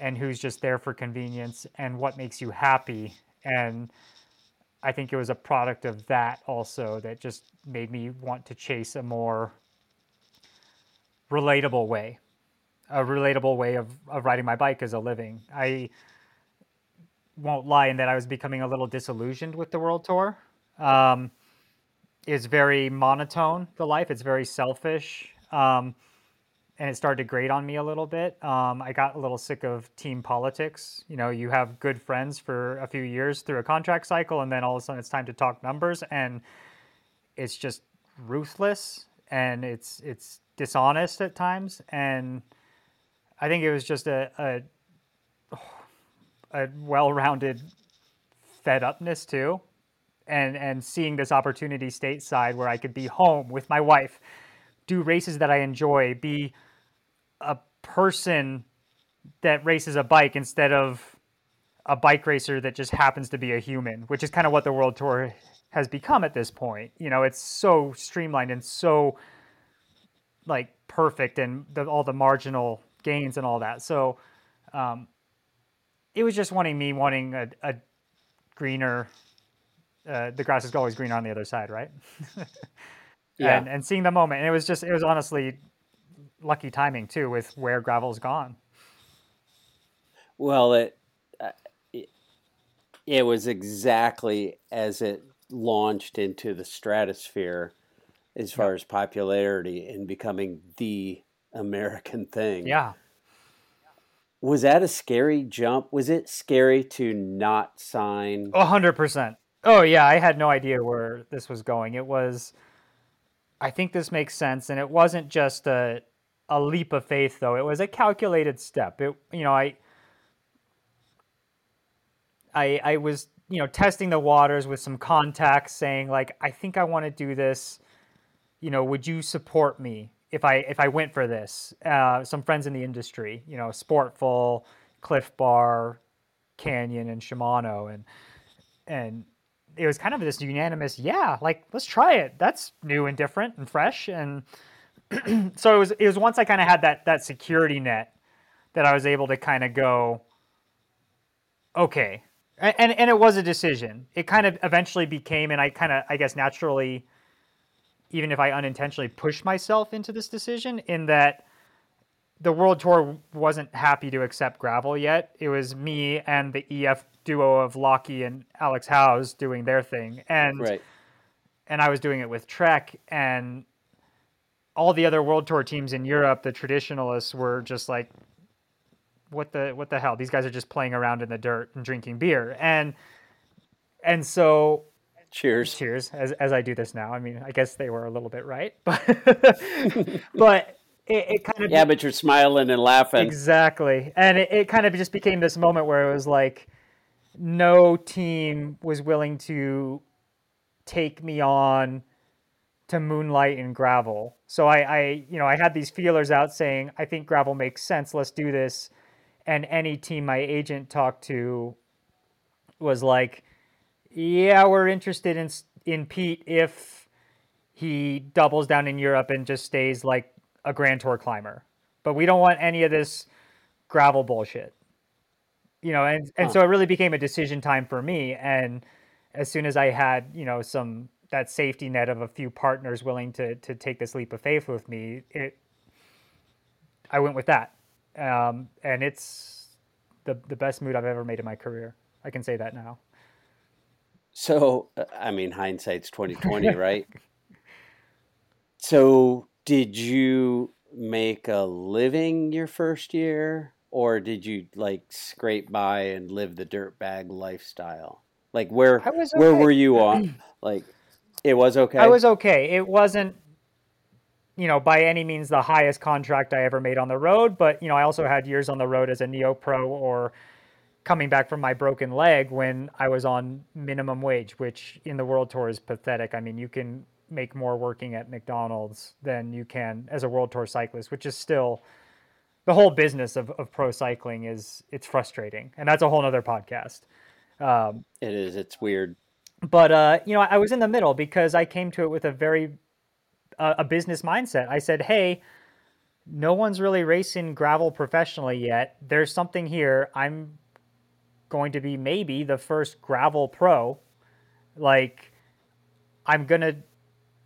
Speaker 2: and who's just there for convenience and what makes you happy. And i think it was a product of that also that just made me want to chase a more relatable way a relatable way of, of riding my bike as a living. I won't lie in that i was becoming a little disillusioned with the world tour. Um, it's very monotone the life it's very selfish um, and it started to grate on me a little bit. Um, I got a little sick of team politics. You know, you have good friends for a few years through a contract cycle, and then all of a sudden it's time to talk numbers. And it's just ruthless and it's it's dishonest at times and I think it was just a a, a well-rounded fed upness too and and seeing this opportunity stateside where I could be home with my wife do races that I enjoy be a person that races a bike instead of a bike racer that just happens to be a human, which is kind of what the World Tour has become at this point. You know, it's so streamlined and so like perfect and the, all the marginal gains and all that. So um, it was just wanting me wanting a, a greener. Uh, the grass is always greener on the other side, right? yeah. And, and seeing the moment, and it was just it was honestly lucky timing too with where gravel's gone.
Speaker 1: Well, it uh, it, it was exactly as it launched into the stratosphere as far yeah. as popularity and becoming the American thing.
Speaker 2: Yeah.
Speaker 1: Was that a scary jump? Was it scary to not sign?
Speaker 2: A hundred percent. Oh yeah, I had no idea where this was going. It was I think this makes sense and it wasn't just a a leap of faith though. It was a calculated step. It you know, I I I was, you know, testing the waters with some contacts saying like I think I want to do this. You know, would you support me if I if I went for this? Uh, some friends in the industry, you know, Sportful, Clif Bar, Canyon and Shimano and and it was kind of this unanimous, yeah, like let's try it. That's new and different and fresh and so it was it was once I kind of had that that security net that I was able to kind of go, okay, and and it was a decision. It kind of eventually became, and I kind of I guess naturally, even if I unintentionally pushed myself into this decision, in that the world tour wasn't happy to accept gravel yet. It was me and the EF duo of Lockie and Alex Howes doing their thing, and
Speaker 1: right.
Speaker 2: and I was doing it with Trek and all the other world tour teams in Europe, the traditionalists were just like, what the what the hell? These guys are just playing around in the dirt and drinking beer. And and so
Speaker 1: cheers.
Speaker 2: Cheers as as I do this now. I mean, I guess they were a little bit right, but but it, it, kind of
Speaker 1: Yeah, but you're smiling and laughing.
Speaker 2: Exactly. And it, it kind of just became this moment where it was like no team was willing to take me on to moonlight and gravel. So I, I, you know, I had these feelers out saying, I think gravel makes sense. Let's do this. And any team my agent talked to was like, yeah, we're interested in in Pete if he doubles down in Europe and just stays like a Grand Tour climber. But we don't want any of this gravel bullshit. You know, and, and huh. so it really became a decision time for me. And as soon as I had, you know, some that safety net of a few partners willing to to take this leap of faith with me, it I went with that, um, and it's the the best mood I've ever made in my career. I can say that now.
Speaker 1: So, I mean, hindsight's twenty twenty, right? so, did you make a living your first year, or did you like scrape by and live the dirtbag lifestyle? Like, where okay. where were you on? Like, it was okay.
Speaker 2: I was okay. It wasn't, you know, by any means the highest contract I ever made on the road, but you know, I also had years on the road as a neo pro or coming back from my broken leg when I was on minimum wage, which in the world tour is pathetic. I mean, you can make more working at McDonald's than you can as a world tour cyclist, which is still the whole business of, of pro cycling is it's frustrating. And that's a whole nother podcast.
Speaker 1: Um, it is. It's weird
Speaker 2: but uh, you know, I was in the middle because I came to it with a very uh, a business mindset. I said, "Hey, no one's really racing gravel professionally yet. There's something here. I'm going to be maybe the first gravel pro. Like, I'm gonna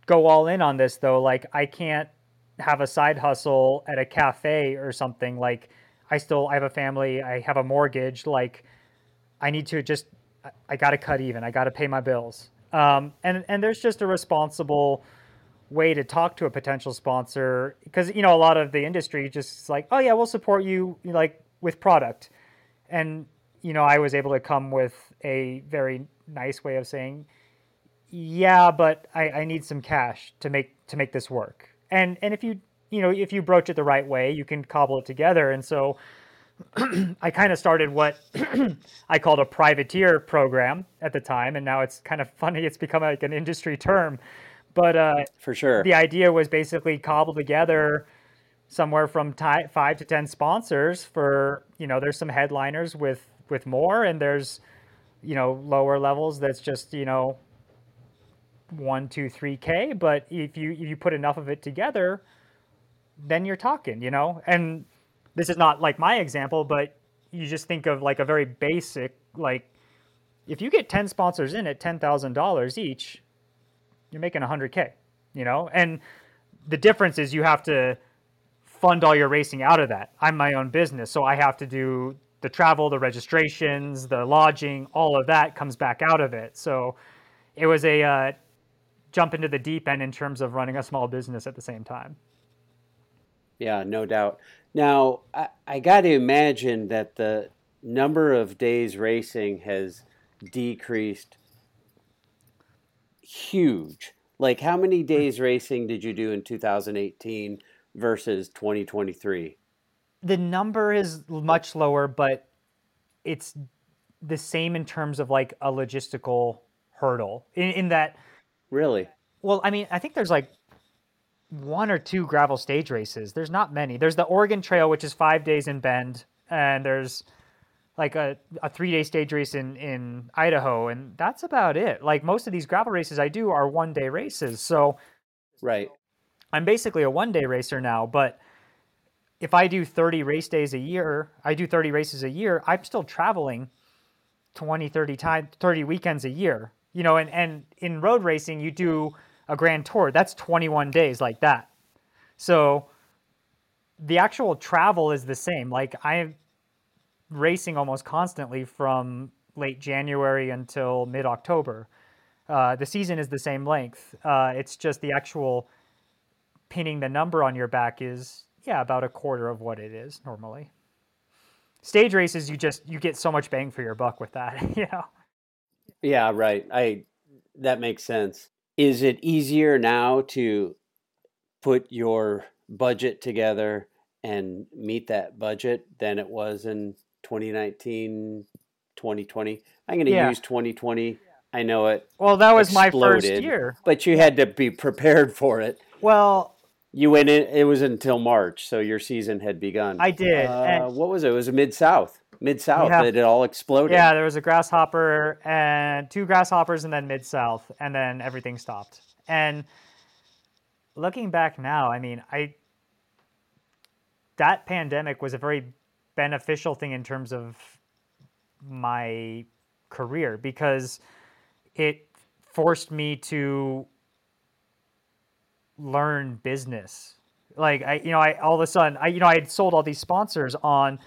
Speaker 2: go all in on this though. Like, I can't have a side hustle at a cafe or something. Like, I still I have a family. I have a mortgage. Like, I need to just I got to cut even. I got to pay my bills. Um, and and there's just a responsible way to talk to a potential sponsor because you know a lot of the industry just like oh yeah we'll support you like with product and you know I was able to come with a very nice way of saying yeah, but I, I need some cash to make to make this work. And and if you you know if you broach it the right way, you can cobble it together. And so I kind of started what I called a privateer program at the time, and now it's kind of funny. It's become like an industry term, but uh,
Speaker 1: for sure,
Speaker 2: the idea was basically cobble together somewhere from t- five to ten sponsors for you know. There's some headliners with with more, and there's you know lower levels that's just you know one, two, three K. But if you if you put enough of it together, then you're talking, you know. And this is not like my example, but you just think of like a very basic like if you get 10 sponsors in at $10,000 each, you're making 100k, you know? And the difference is you have to fund all your racing out of that. I'm my own business, so I have to do the travel, the registrations, the lodging, all of that comes back out of it. So it was a uh, jump into the deep end in terms of running a small business at the same time.
Speaker 1: Yeah, no doubt. Now, I, I got to imagine that the number of days racing has decreased huge. Like, how many days racing did you do in 2018 versus 2023?
Speaker 2: The number is much lower, but it's the same in terms of like a logistical hurdle in, in that
Speaker 1: Really?
Speaker 2: Well, I mean, I think there's like one or two gravel stage races. There's not many. There's the Oregon Trail, which is five days in Bend, and there's like a, a three day stage race in, in Idaho, and that's about it. Like most of these gravel races I do are one day races. So
Speaker 1: right.
Speaker 2: I'm basically a one day racer now, but if I do 30 race days a year, I do 30 races a year, I'm still traveling 20, 30 times, 30 weekends a year you know, and, and in road racing, you do a grand tour. That's 21 days like that. So the actual travel is the same. Like I'm racing almost constantly from late January until mid October. Uh, the season is the same length. Uh, it's just the actual pinning the number on your back is yeah about a quarter of what it is normally. Stage races, you just you get so much bang for your buck with that, you know.
Speaker 1: Yeah, right. I that makes sense. Is it easier now to put your budget together and meet that budget than it was in 2019, 2020? I'm going to yeah. use 2020. I know it.
Speaker 2: Well, that was my first year.
Speaker 1: But you had to be prepared for it.
Speaker 2: Well,
Speaker 1: you went in. It was until March, so your season had begun.
Speaker 2: I did.
Speaker 1: Uh, what was it? It was a mid South mid south that it all exploded.
Speaker 2: Yeah, there was a grasshopper and two grasshoppers, and then mid south, and then everything stopped. And looking back now, I mean, I that pandemic was a very beneficial thing in terms of my career because it forced me to learn business. Like I, you know, I all of a sudden, I, you know, I had sold all these sponsors on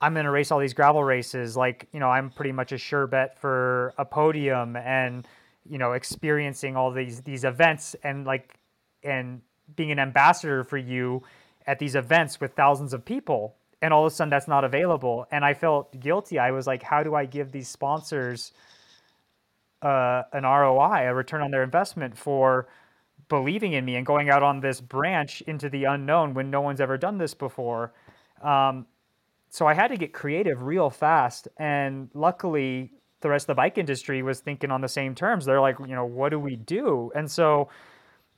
Speaker 2: I'm going to race all these gravel races. Like, you know, I'm pretty much a sure bet for a podium and, you know, experiencing all these, these events and like, and being an ambassador for you at these events with thousands of people. And all of a sudden that's not available. And I felt guilty. I was like, how do I give these sponsors uh, an ROI, a return on their investment for believing in me and going out on this branch into the unknown when no one's ever done this before? Um, so I had to get creative real fast. And luckily, the rest of the bike industry was thinking on the same terms. They're like, you know, what do we do? And so,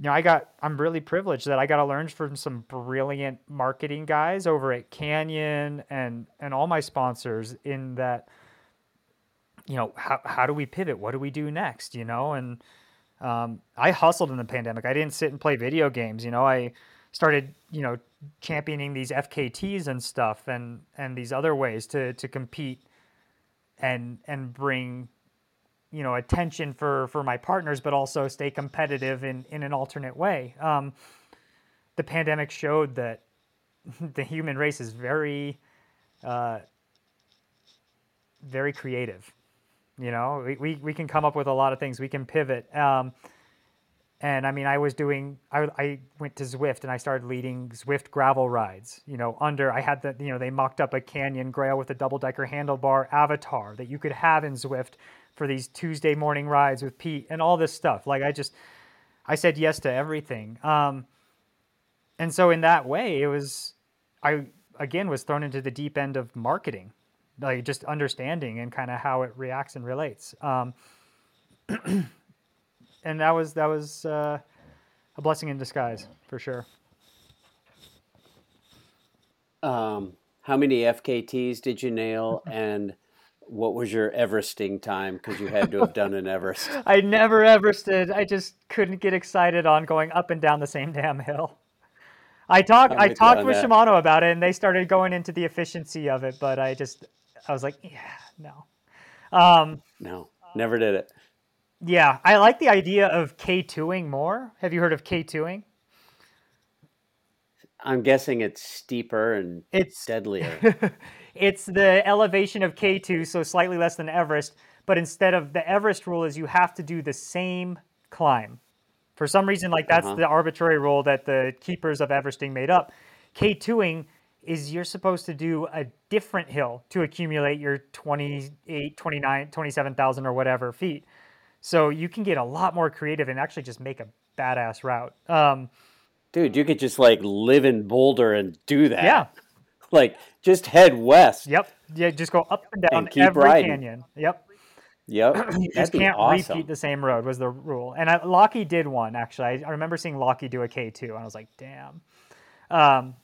Speaker 2: you know, I got, I'm really privileged that I got to learn from some brilliant marketing guys over at Canyon and, and all my sponsors in that, you know, how, how do we pivot? What do we do next? You know, and um, I hustled in the pandemic. I didn't sit and play video games. You know, I started, you know, championing these FKTs and stuff and and these other ways to to compete and and bring you know attention for for my partners but also stay competitive in in an alternate way. Um, the pandemic showed that the human race is very uh, very creative you know? We, we, we can come up with a lot of things. We can pivot. Um, And I mean, I was doing, I, I went to Zwift and I started leading Zwift gravel rides. You know, under, I had the, you know, they mocked up a Canyon Grail with a double decker handlebar avatar that you could have in Zwift for these Tuesday morning rides with Pete and all this stuff. Like, I just, I said yes to everything. Um, and so in that way, it was, I again was thrown into the deep end of marketing, like just understanding and kind of how it reacts and relates. Um, and that was that was uh, a blessing in disguise for sure.
Speaker 1: Um, how many FKTs did you nail, and what was your Everesting time? Because you had to have done an Everest.
Speaker 2: I never Everested. I just couldn't get excited on going up and down the same damn hill. I talked I talked with that. Shimano about it, and they started going into the efficiency of it, but I just I was like, yeah, no. Um,
Speaker 1: no, never did it.
Speaker 2: Yeah, I like the idea of K2ing more. Have you heard of K2ing?
Speaker 1: I'm guessing it's steeper and it's deadlier.
Speaker 2: it's the elevation of K2, so slightly less than Everest, but instead of the Everest rule is you have to do the same climb. For some reason, like that's uh-huh. the arbitrary rule that the keepers of Everesting made up. K2ing is you're supposed to do a different hill to accumulate your 28, 29, 27,000 or whatever feet. So you can get a lot more creative and actually just make a badass route. Um,
Speaker 1: Dude, you could just like live in Boulder and do that.
Speaker 2: Yeah.
Speaker 1: like just head west.
Speaker 2: Yep. Yeah, just go up and down and every riding. canyon. Yep.
Speaker 1: Yep.
Speaker 2: you just can't awesome. repeat the same road was the rule. And I, Lockie did one actually. I, I remember seeing Lockie do a K2 and I was like, damn. Um,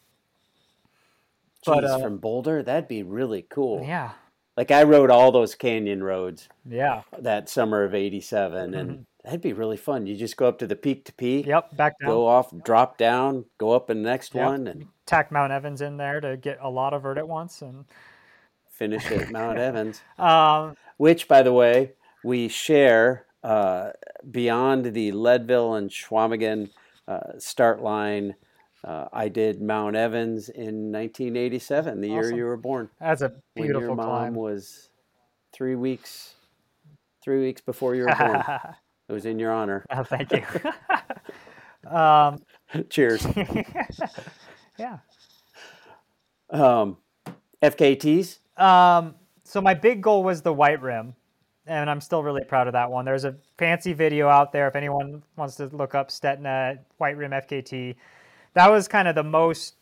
Speaker 1: Jeez, but, uh, from Boulder, that'd be really cool.
Speaker 2: Yeah.
Speaker 1: Like I rode all those canyon roads.
Speaker 2: Yeah.
Speaker 1: That summer of '87, and mm-hmm. that'd be really fun. You just go up to the peak to peak.
Speaker 2: Yep. Back down.
Speaker 1: Go off, drop down, go up in the next yep. one, and
Speaker 2: tack Mount Evans in there to get a lot of vert at once, and
Speaker 1: finish at Mount Evans.
Speaker 2: Um,
Speaker 1: which, by the way, we share uh, beyond the Leadville and Chequamegon uh, start line uh, I did Mount Evans in 1987, the awesome. year you were born.
Speaker 2: That's a beautiful
Speaker 1: when your
Speaker 2: mom climb.
Speaker 1: was three weeks, three weeks before you were born. it was in your honor.
Speaker 2: Oh, thank you. um,
Speaker 1: Cheers.
Speaker 2: yeah.
Speaker 1: Um, FKTs.
Speaker 2: Um, so my big goal was the white rim, and I'm still really proud of that one. There's a fancy video out there if anyone wants to look up Stetina white rim FKT that was kind of the most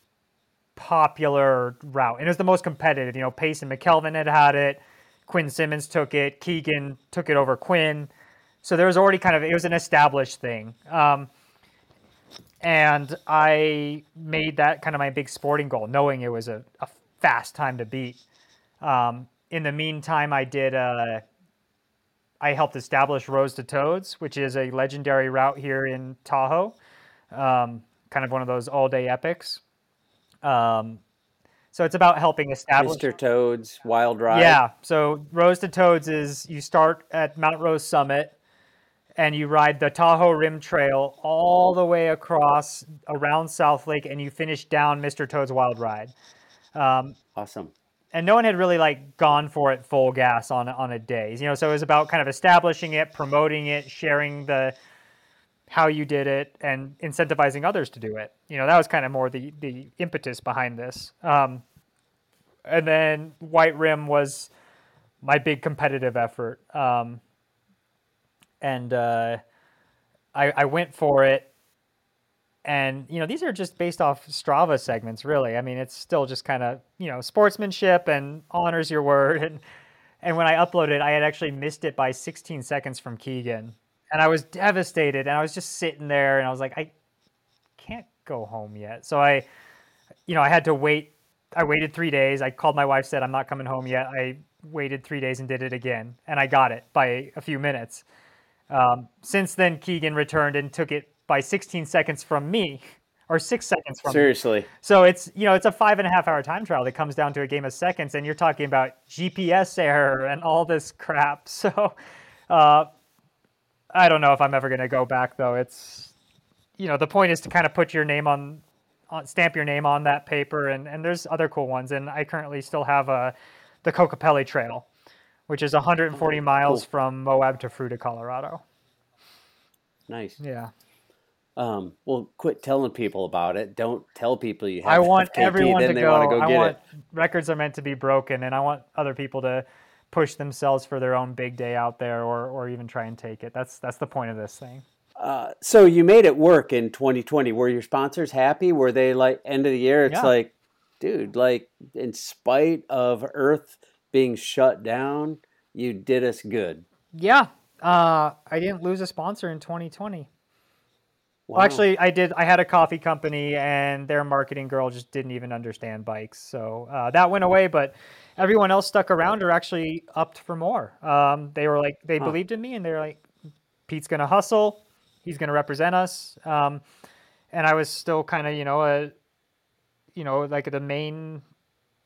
Speaker 2: popular route, and it was the most competitive. You know, Payson McElveen had had it, Quinn Simmons took it, Keegan took it over Quinn, so there was already kind of it was an established thing. Um, and I made that kind of my big sporting goal, knowing it was a, a fast time to beat. Um, in the meantime, I did. Uh, I helped establish Roads to Toads, which is a legendary route here in Tahoe. Um, kind of one of those all day epics. Um, so it's about helping establish
Speaker 1: Mr. Toad's Wild Ride.
Speaker 2: Yeah. So Roads to Toads is you start at Mount Rose Summit and you ride the Tahoe Rim Trail all the way across around South Lake and you finish down Mr. Toad's Wild Ride. Um,
Speaker 1: awesome.
Speaker 2: And no one had really like gone for it full gas on on a day, you know. So it was about kind of establishing it, promoting it, sharing the how you did it and incentivizing others to do it. You know, that was kind of more the the impetus behind this. Um, and then White Rim was my big competitive effort, um, and uh, I, I went for it. And you know, these are just based off Strava segments, really. I mean, it's still just kind of you know sportsmanship and honors your word. And and when I uploaded, I had actually missed it by 16 seconds from Keegan and I was devastated. And I was just sitting there, and I was like, I can't go home yet. So I, you know, I had to wait. I waited three days. I called my wife, said I'm not coming home yet. I waited three days and did it again, and I got it by a few minutes. Um, since then, Keegan returned and took it by 16 seconds from me, or six seconds from
Speaker 1: seriously.
Speaker 2: Me. So it's you know it's a five and a half hour time trial that comes down to a game of seconds, and you're talking about GPS error and all this crap. So. Uh, I don't know if I'm ever going to go back though. It's you know the point is to kind of put your name on, on stamp your name on that paper, and and there's other cool ones. And I currently still have a uh, the Kokopelli Trail, which is 140 miles cool. from Moab to Fruita, Colorado.
Speaker 1: Nice.
Speaker 2: Yeah.
Speaker 1: Um, well, quit telling people about it. Don't tell people you have.
Speaker 2: I want
Speaker 1: FKT,
Speaker 2: everyone to
Speaker 1: they
Speaker 2: go.
Speaker 1: want to go
Speaker 2: I
Speaker 1: get
Speaker 2: want
Speaker 1: it.
Speaker 2: records are meant to be broken, and I want other people to push themselves for their own big day out there, or or even try and take it. That's that's the point of this thing.
Speaker 1: Uh, so you made it work in 2020. Were your sponsors happy? Were they like end of the year? It's
Speaker 2: Yeah.
Speaker 1: like, dude, like in spite of Earth being shut down, you did us good.
Speaker 2: Yeah, uh, I didn't lose a sponsor in 2020.
Speaker 1: Wow.
Speaker 2: Well, actually, I did. I had a coffee company, and their marketing girl just didn't even understand bikes, so uh, that went away. But everyone else stuck around or actually upped for more. Um, they were like, they
Speaker 1: Huh.
Speaker 2: believed in me, and they're like, Pete's gonna hustle. He's gonna represent us. Um, and I was still kind of, you know, a, you know, like the main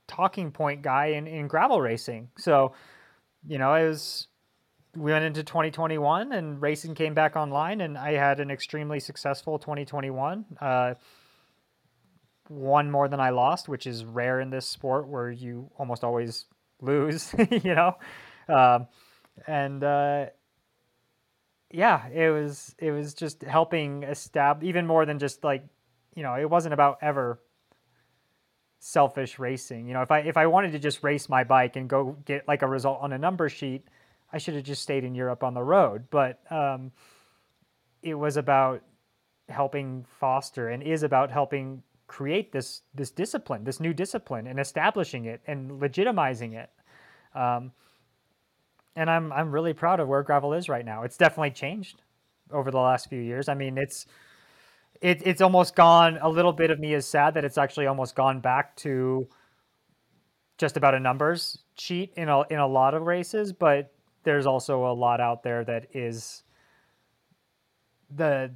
Speaker 2: talking point guy in, in gravel racing. So, you know, it was we went into 2021 and racing came back online and i had an extremely successful 2021 uh, one more than i lost which is rare in this sport where you almost always lose you know um, and uh, yeah it was it was just helping establish even more than just like you know it wasn't about ever selfish racing you know if i if i wanted to just race my bike and go get like a result on a number sheet I should have just stayed in Europe on the road. But um, it was about helping foster and is about helping create this this discipline, this new discipline, and establishing it and legitimizing it. Um, and I'm I'm really proud of where gravel is right now. It's definitely changed over the last few years. I mean, it's it, it's almost gone. A little bit of me is sad that it's actually almost gone back to just about a numbers sheet in a in a lot of races, but there's also a lot out there that is the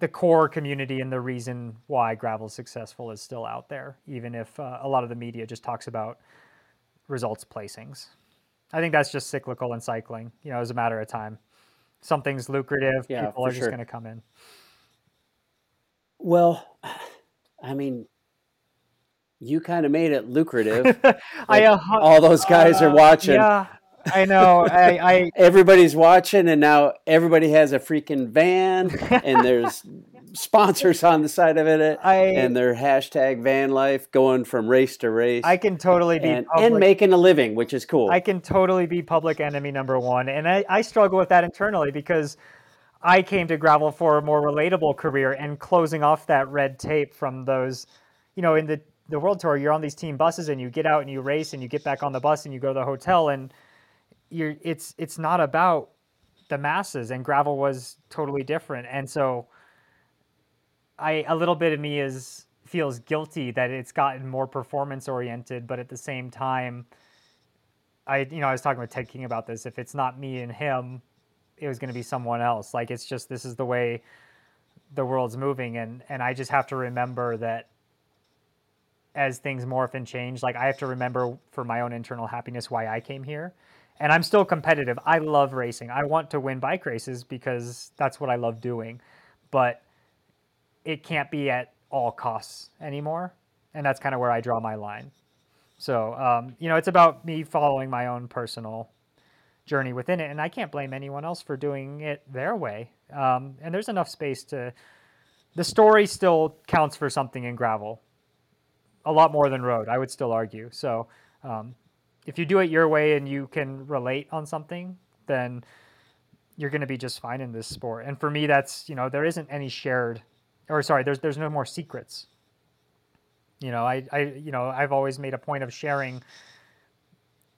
Speaker 2: the core community and the reason why gravel's successful is still out there, even if uh, a lot of the media just talks about results placings. I think that's just cyclical in cycling. You know, it's a matter of time. Something's lucrative,
Speaker 1: Yeah,
Speaker 2: people are just
Speaker 1: sure.
Speaker 2: going to come in.
Speaker 1: Well, I mean, you kind of made it lucrative.
Speaker 2: I uh,
Speaker 1: All those guys are
Speaker 2: uh,
Speaker 1: watching.
Speaker 2: Yeah, I know. I, I
Speaker 1: Everybody's watching, and now everybody has a freaking van, and there's sponsors on the side of it,
Speaker 2: I
Speaker 1: and their hashtag van life going from race to race,
Speaker 2: I can totally be
Speaker 1: and,
Speaker 2: public.
Speaker 1: and making a living, which is cool.
Speaker 2: I can totally be public enemy number one. And I, I struggle with that internally because I came to gravel for a more relatable career and closing off that red tape from those, you know, in the, the world tour, you're on these team buses and you get out and you race and you get back on the bus and you go to the hotel and you're it's it's not about the masses and gravel was totally different. And so I a little bit of me is feels guilty that it's gotten more performance oriented, but at the same time, I you know I was talking with Ted King about this. If it's not me and him, it was going to be someone else. Like it's just this is the way the world's moving, and and I just have to remember that as things morph and change, like I have to remember for my own internal happiness why I came here. And I'm still competitive. I love racing. I want to win bike races because that's what I love doing. But it can't be at all costs anymore. And that's kind of where I draw my line. So, um, you know, it's about me following my own personal journey within it. And I can't blame anyone else for doing it their way. Um, and there's enough space to, the story still counts for something in gravel a lot more than road, I would still argue. So, um, if you do it your way and you can relate on something, then you're going to be just fine in this sport. And for me, that's, you know, there isn't any shared, or sorry, there's, there's no more secrets. You know, I, I, you know, I've always made a point of sharing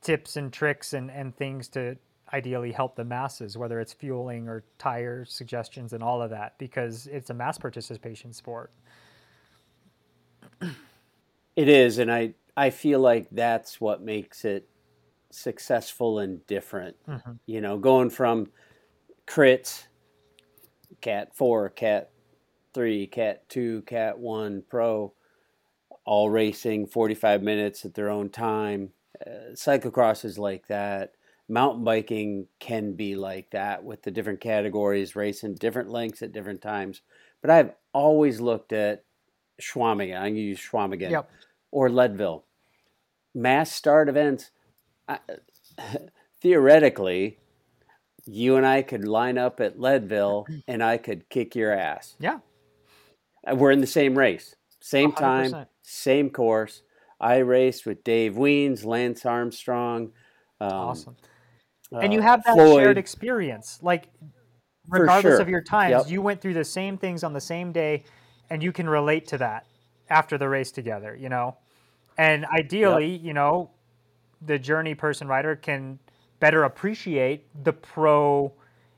Speaker 2: tips and tricks and, and things to ideally help the masses, whether it's fueling or tire suggestions and all of that, because it's a mass participation sport.
Speaker 1: It is, and I I feel like that's what makes it successful and different.
Speaker 2: Mhm.
Speaker 1: You know, going from crits, cat four, cat three, cat two, cat one, pro, all racing forty five minutes at their own time. Uh, cyclocross is like that. Mountain biking can be like that with the different categories, racing different lengths at different times. But I've always looked at Chequamegon. I'm going to use Chequamegon
Speaker 2: Yep.
Speaker 1: Or Leadville. Mass start events, I, theoretically, you and I could line up at Leadville and I could kick your ass.
Speaker 2: Yeah.
Speaker 1: Uh, We're in the same race, same time,
Speaker 2: 100%.
Speaker 1: same course. I raced with Dave Wiens, Lance Armstrong. Um,
Speaker 2: Awesome. and you
Speaker 1: uh,
Speaker 2: have that
Speaker 1: Floyd.
Speaker 2: shared experience. Like, regardless
Speaker 1: sure.
Speaker 2: of your times,
Speaker 1: Yep.
Speaker 2: you went through the same things on the same day, and you can relate to that after the race together. You know, and ideally, you know, the journey person rider can better appreciate the pro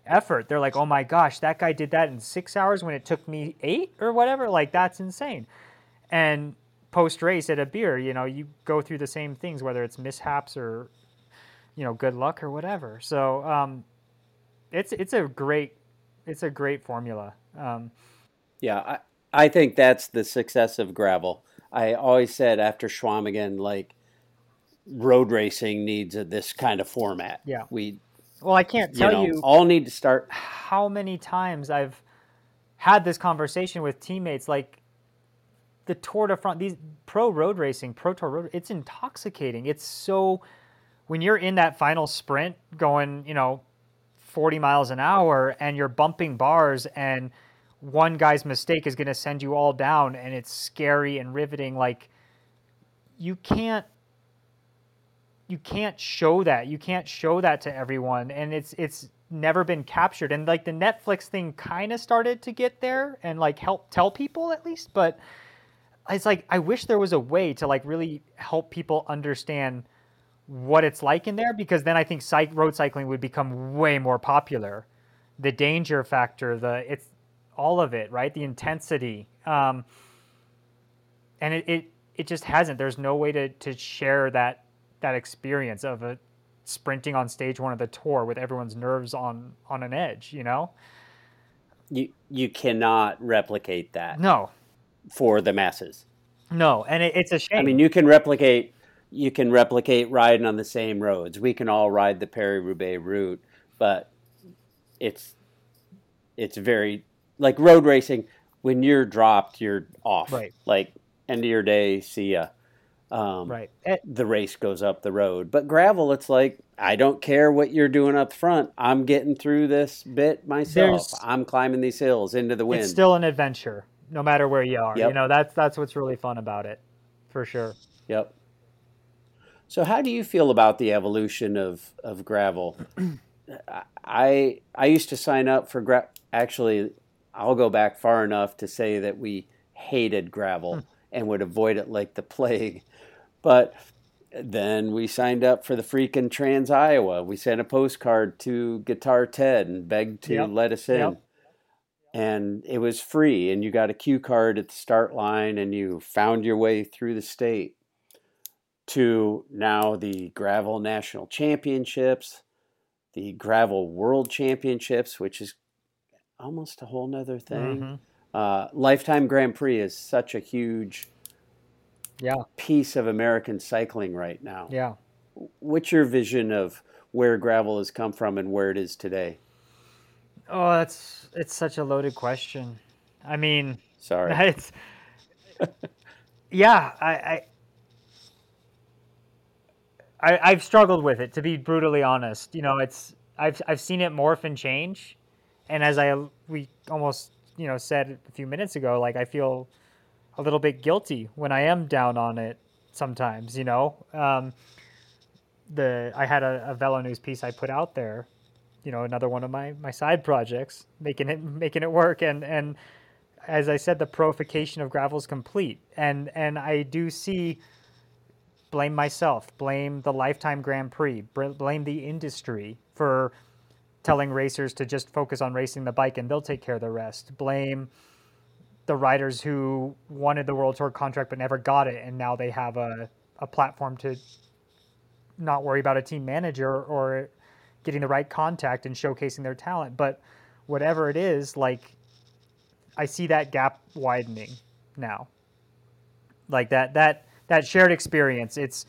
Speaker 2: effort. They're like, oh my gosh, that guy did that in six hours when it took me eight or whatever. Like that's insane. And post race at a beer, you know, you go through the same things, whether it's mishaps or you know good luck or whatever. So um, it's it's a great it's a great formula. Um,
Speaker 1: Yeah, I, I think that's the success of gravel. I always said after Chequamegon, like road racing needs a, this kind of format.
Speaker 2: Yeah.
Speaker 1: we
Speaker 2: well, I can't
Speaker 1: you
Speaker 2: tell
Speaker 1: know
Speaker 2: you
Speaker 1: all need to start.
Speaker 2: how many times I've had this conversation with teammates like the Tour de France, these pro road racing, pro tour road, it's intoxicating. It's so when you're in that final sprint going, you know, 40 miles an hour and you're bumping bars and one guy's mistake is going to send you all down and it's scary and riveting like you can't you can't show that. You can't show that to everyone, and it's it's never been captured. And like the Netflix thing kind of started to get there and like help tell people at least, but it's like I wish there was a way to like really help people understand what it's like in there because then I think road cycling would become way more popular. The danger factor, the it's all of it, right? The intensity. Um, and it, it it just hasn't. There's no way to to share that that experience of a sprinting on stage one of the tour with everyone's nerves on on an edge. You know?
Speaker 1: You you cannot replicate that
Speaker 2: No,
Speaker 1: for the masses.
Speaker 2: no, and it, it's a shame.
Speaker 1: I mean, you can replicate you can replicate riding on the same roads. We can all ride the Paris Roubaix route, but it's it's very like road racing. When you're dropped, you're off.
Speaker 2: Right.
Speaker 1: Like end of your day, see ya. Um,
Speaker 2: right.
Speaker 1: The race goes up the road, but gravel, it's like I don't care what you're doing up front. I'm getting through this bit myself.
Speaker 2: There's-
Speaker 1: I'm climbing these hills into the wind.
Speaker 2: It's still an adventure, no matter where you are. You know, that's that's what's really fun about it, for sure.
Speaker 1: Yep. So, how do you feel about the evolution of, of gravel? I I used to sign up for gra- actually. I'll go back far enough to say that we hated gravel hmm. and would avoid it like the plague. But then we signed up for the freaking Trans Iowa. We sent a postcard to Guitar Ted and begged to
Speaker 2: Yep.
Speaker 1: let us in.
Speaker 2: Yep.
Speaker 1: And it was free, and you got a cue card at the start line, and you found your way through the state to now the gravel national championships, the gravel world championships, which is almost a whole nother thing.
Speaker 2: Mhm.
Speaker 1: Uh, Lifetime Grand Prix is such a huge
Speaker 2: Yeah,
Speaker 1: piece of American cycling right now.
Speaker 2: yeah.
Speaker 1: What's your vision of where gravel has come from and where it is today?
Speaker 2: Oh, that's it's such a loaded question. I mean,
Speaker 1: Sorry.
Speaker 2: it's yeah. I, I I I've struggled with it to be brutally honest. You know, it's I've I've seen it morph and change, and as I we almost you know said a few minutes ago, like I feel a little bit guilty when I am down on it sometimes. You know, um, the I had a, a Velo News piece I put out there. You know, another one of my my side projects, making it making it work, and and as I said, the profication of gravel is complete, and and I do see blame myself, blame the lifetime Grand Prix, blame the industry for telling racers to just focus on racing the bike and they'll take care of the rest. Blame the riders who wanted the World Tour contract but never got it, and now they have a, a platform to not worry about a team manager or getting the right contact and showcasing their talent. But whatever it is, like I see that gap widening now. Like that that that shared experience. It's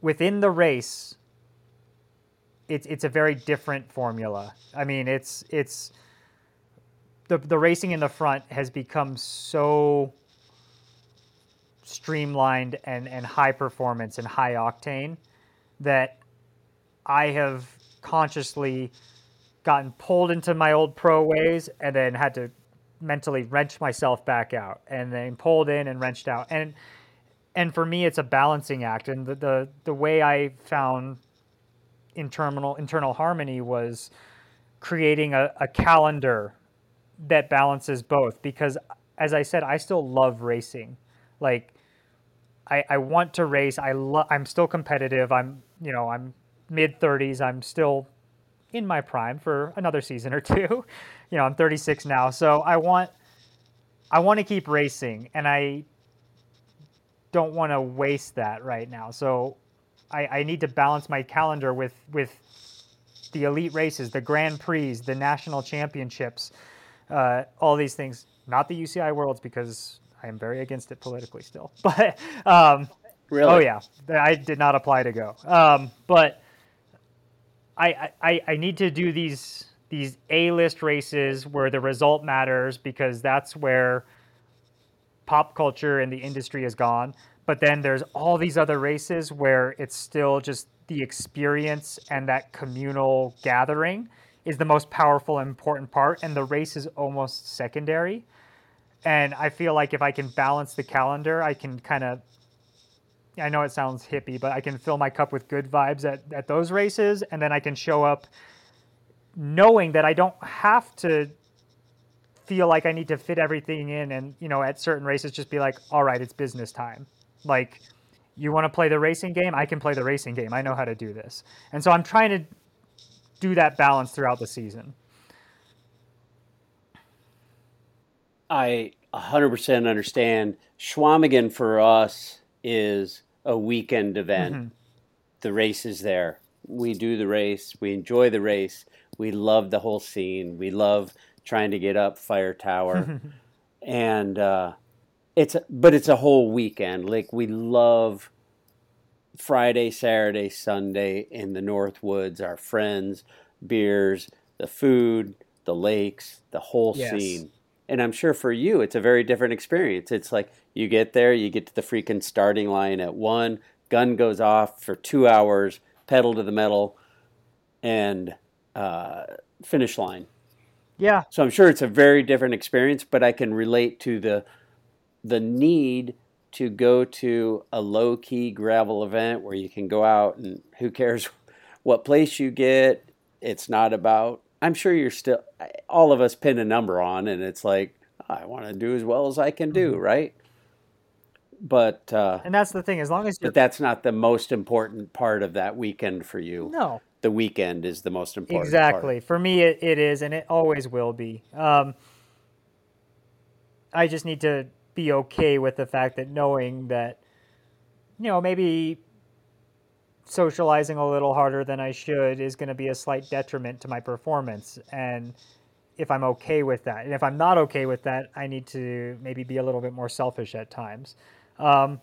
Speaker 2: within the race. It's it's a very different formula. I mean, it's it's the the racing in the front has become so streamlined and and high performance and high octane that I have consciously gotten pulled into my old pro ways and then had to mentally wrenched myself back out and then pulled in and wrenched out. And and for me, it's a balancing act. And the the, the way I found internal internal harmony was creating a, a calendar that balances both because as I said, I still love racing. Like I, I want to race. I lo- I'm still competitive. I'm you know I'm mid 30s. I'm still in my prime for another season or two. You know I'm 36 now, so I want I want to keep racing, and I don't want to waste that right now. So I, I need to balance my calendar with with the elite races, the Grand Prix, the national championships, uh, all these things. Not the UCI Worlds because I am very against it politically still. But um,
Speaker 1: Really?
Speaker 2: oh yeah, I did not apply to go. Um, but I, I I need to do these these A list races where the result matters because that's where pop culture and the industry is gone. But then there's all these other races where it's still just the experience and that communal gathering is the most powerful and important part, and the race is almost secondary. And I feel like if I can balance the calendar, I can kind of I know it sounds hippie, but I can fill my cup with good vibes at, at those races, and then I can show up knowing that I don't have to feel like I need to fit everything in and, you know, at certain races just be like, all right, it's business time. Like, you want to play the racing game? I can play the racing game. I know how to do this. And so I'm trying to do that balance throughout the season.
Speaker 1: I 100% understand. Chequamegon for us is a weekend event.
Speaker 2: Mm-hmm.
Speaker 1: The race is there. We do the race. We enjoy the race. We love the whole scene. We love trying to get up Fire Tower, and uh, it's but it's a whole weekend. Like we love Friday, Saturday, Sunday in the North Woods. Our friends, beers, the food, the lakes, the whole
Speaker 2: Yes.
Speaker 1: scene. And I'm sure for you, it's a very different experience. It's like you get there, you get to the freaking starting line at one, gun goes off for two hours, pedal to the metal, and uh, finish line.
Speaker 2: Yeah.
Speaker 1: So I'm sure it's a very different experience, but I can relate to the the need to go to a low key gravel event where you can go out and who cares what place you get. It's not about. I'm sure you're still. All of us pin a number on, and it's like I want to do as well as I can do, right? But uh,
Speaker 2: And that's the thing. As long as you're
Speaker 1: but that's not the most important part of that weekend for you.
Speaker 2: no,
Speaker 1: The weekend is the most important. part.
Speaker 2: Exactly. For me, it, it is, and it always will be. Um, I just need to be okay with the fact that knowing that, you know, maybe socializing a little harder than I should is going to be a slight detriment to my performance. And if I'm okay with that, and if I'm not okay with that, I need to maybe be a little bit more selfish at times. Um,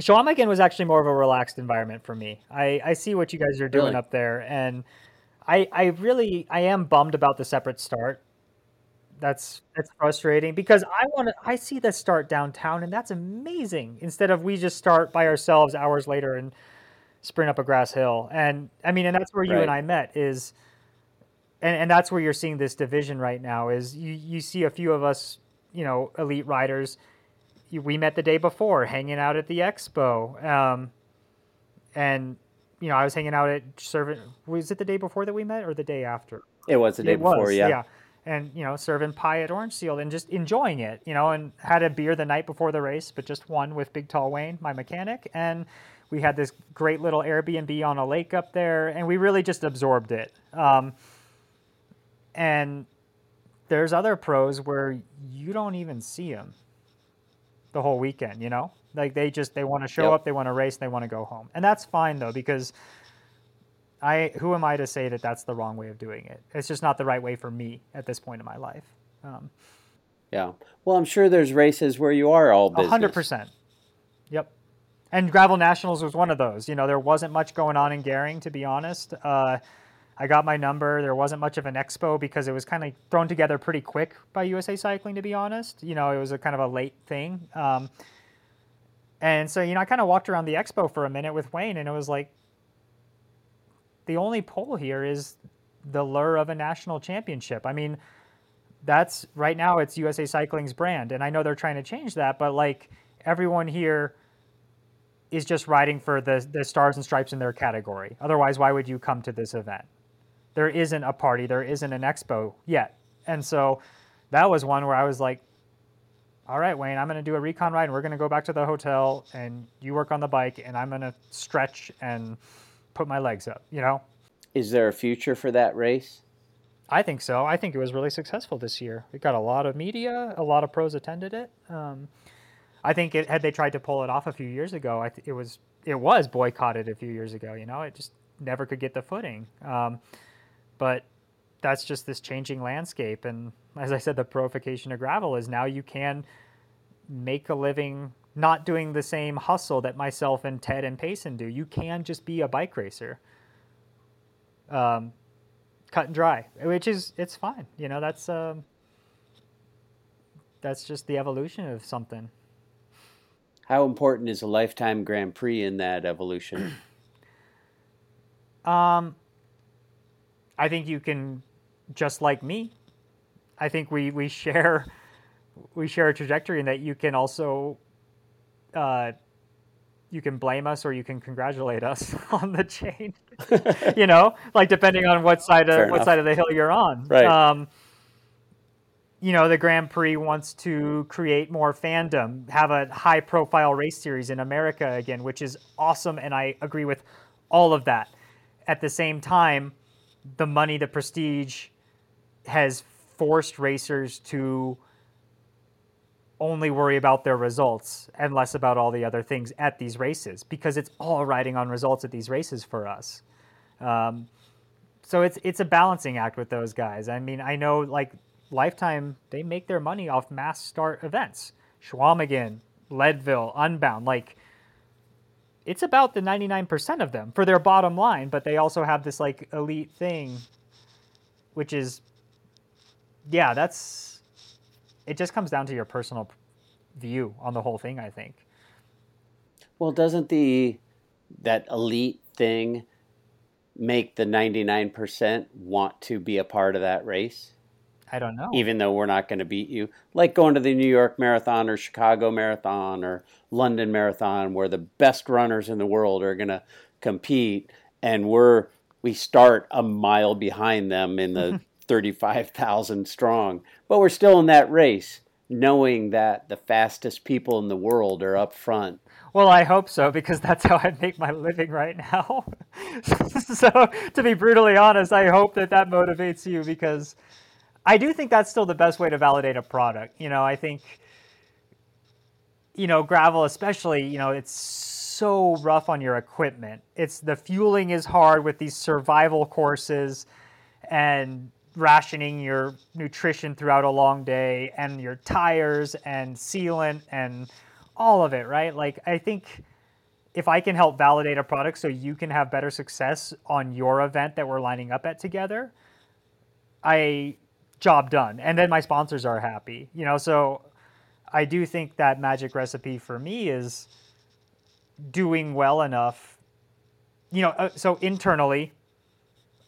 Speaker 2: Chequamegon was actually more of a relaxed environment for me. I, I see what you guys are doing
Speaker 1: Really?
Speaker 2: up there, and I I really I am bummed about the separate start. That's that's frustrating because I want to I see the start downtown, and that's amazing. Instead of we just start by ourselves hours later and sprint up a grass hill, and I mean, and that's where you and I met is, and and that's where you're seeing this division right now. Is you you see a few of us, you know, elite riders we met the day before hanging out at the expo um, and you know i was hanging out at serving was it the day before that we met or the day after
Speaker 1: It was the day
Speaker 2: it
Speaker 1: before,
Speaker 2: was
Speaker 1: yeah.
Speaker 2: And you know serving pie at orange seal and just enjoying it you know and had a beer the night before the race but just one with big tall wayne my mechanic. And we had this great little airbnb on a lake up there and we really just absorbed it. Um, and there's other pros where you don't even see them the whole weekend you know? Like they just they want to show
Speaker 1: Yep.
Speaker 2: up they want to race they want to go home. And that's fine though because i who am i to say that that's the wrong way of doing it? It's just not the right way for me at this point in my life. Um,
Speaker 1: Yeah. Well, I'm sure there's races where you are all business.
Speaker 2: hundred percent. Yep. And gravel nationals was one of those. You know there wasn't much going on in Gering, to be honest. Uh, i got my number. There wasn't much of an expo because it was kind of thrown together pretty quick by usa cycling to be honest. You know it was a kind of a late thing. Um, and so you know i kind of walked around the expo for a minute with wayne and it was like the only pull here is the lure of a national championship i mean that's right now it's USA Cycling's brand, and I know they're trying to change that, but like everyone here is just riding for the the stars and stripes in their category. Otherwise, why would you come to this event? There isn't a party, there isn't an expo yet, and so that was one where I was like, all right, Wayne, I'm going to do a recon ride and we're going to go back to the hotel and you work on the bike and I'm going to stretch and put my legs up, you know?
Speaker 1: Is there a future for that race?
Speaker 2: I think so. I think it was really successful this year. It got a lot of media, a lot of pros attended it. Um, I think it, had they tried to pull it off a few years ago, I th- it was it was boycotted a few years ago. You know, it just never could get the footing. Um, but that's just this changing landscape, and as I said, the proification of gravel is now you can make a living not doing the same hustle that myself and Ted and Payson do. You can just be a bike racer. Um, cut and dry, which is it's fine. You know, that's um, that's just the evolution of something.
Speaker 1: How important is a lifetime Grand Prix in that evolution?
Speaker 2: um, I think you can, just like me, I think we we share we share a trajectory in that you can also uh, you can blame us or you can congratulate us on the change. you know, like depending on what side of what side of the hill you're on.
Speaker 1: Right.
Speaker 2: Um, you know, the Grand Prix wants to create more fandom, have a high profile race series in America again, which is awesome. And I agree with all of that. At the same time, the money, the prestige has forced racers to only worry about their results and less about all the other things at these races because it's all riding on results at these races for us. Um, so it's it's a balancing act with those guys. I mean, I know like Lifetime, they make their money off mass start events. Chequamegon, Leadville, Unbound, like it's about the 99% of them for their bottom line, but they also have this like elite thing, which is, yeah, that's, it just comes down to your personal view on the whole thing, I think.
Speaker 1: Well, doesn't the, that elite thing make the 99% want to be a part of that race?
Speaker 2: I don't know.
Speaker 1: Even though we're not going to beat you, like going to the New York Marathon or Chicago Marathon or London Marathon, where the best runners in the world are going to compete, and we're we start a mile behind them in the thirty-five thousand strong, but we're still in that race, knowing that the fastest people in the world are up front.
Speaker 2: Well, I hope so because that's how I make my living right now. so, to be brutally honest, I hope that that motivates you because I do think that's still the best way to validate a product. You know, I think, you know, gravel especially, you know, it's so rough on your equipment. It's the fueling is hard with these survival courses and rationing your nutrition throughout a long day and your tires and sealant and all of it, right? Like I think if I can help validate a product so you can have better success on your event that we're lining up at together, I job done. And then my sponsors are happy you know? So i do think that magic recipe for me is doing well enough you know uh, so internally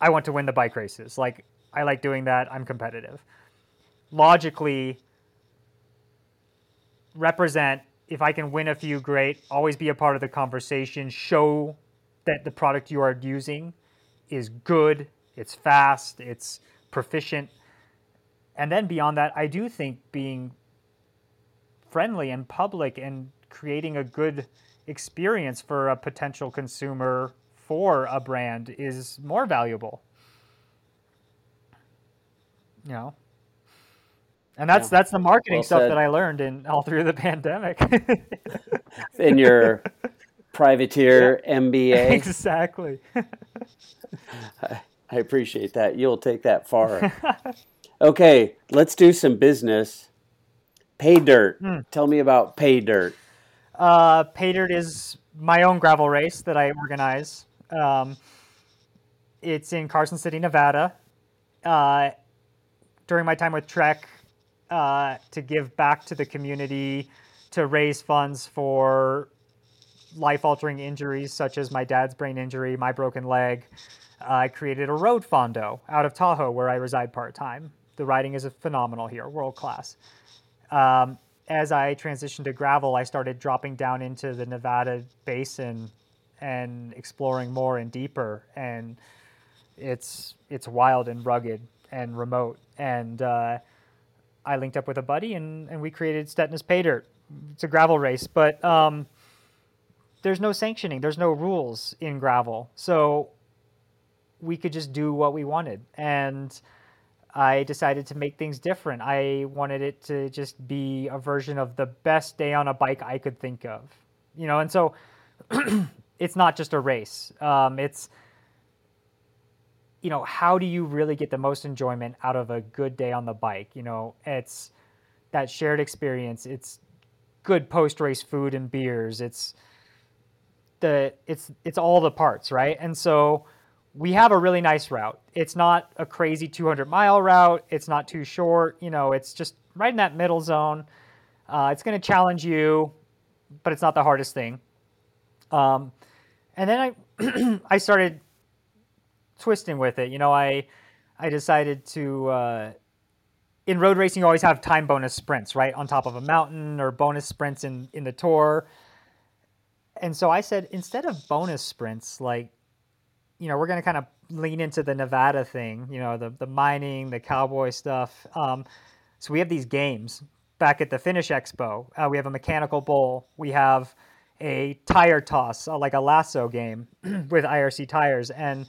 Speaker 2: i want to win the bike races. Like i like doing that. I'm competitive. Logically represent if i can win a few great. Always be a part of the conversation. Show that the product you are using is good it's fast it's proficient. And then beyond that, I do think being friendly and public and creating a good experience for a potential consumer for a brand is more valuable. You know. And that's yeah. that's the marketing well stuff said. that I learned in all through the pandemic.
Speaker 1: in your privateer yeah. MBA.
Speaker 2: Exactly.
Speaker 1: I appreciate that. You'll take that far. Okay, let's do some business. Pay Dirt. Hmm. Tell me about Pay Dirt.
Speaker 2: Uh, Pay Dirt is my own gravel race that I organize. Um, it's in Carson City, Nevada. Uh, during my time with Trek, uh, to give back to the community, to raise funds for life altering injuries such as my dad's brain injury, my broken leg. I created a road fondo out of Tahoe where I reside part time the riding is phenomenal here, world class. Um, as I transitioned to gravel, I started dropping down into the Nevada basin and exploring more and deeper. And it's it's wild and rugged and remote. And uh, I linked up with a buddy and, and we created Stetina's Pay Dirt. It's a gravel race, but um, there's no sanctioning, there's no rules in gravel. So we could just do what we wanted. And I decided to make things different. I wanted it to just be a version of the best day on a bike I could think of, you know. And so it's not just a race. Um, it's you know how do you really get the most enjoyment out of a good day on the bike? You know, it's that shared experience. It's good post race food and beers. It's the it's it's all the parts, right? And so we have a really nice route. It's not a crazy 200 mile route. It's not too short. You know, it's just right in that middle zone. Uh, it's going to challenge you, but it's not the hardest thing. Um, and then I I started twisting with it. You know, I I decided to uh, in road racing you always have time bonus sprints, right, on top of a mountain or bonus sprints in in the tour. And so I said instead of bonus sprints, like you know, we're going to kind of lean into the Nevada thing, you know, the, the mining, the cowboy stuff. Um, so we have these games back at the Finish Expo. Uh, we have a mechanical bowl. We have a tire toss, uh, like a lasso game with IRC tires. And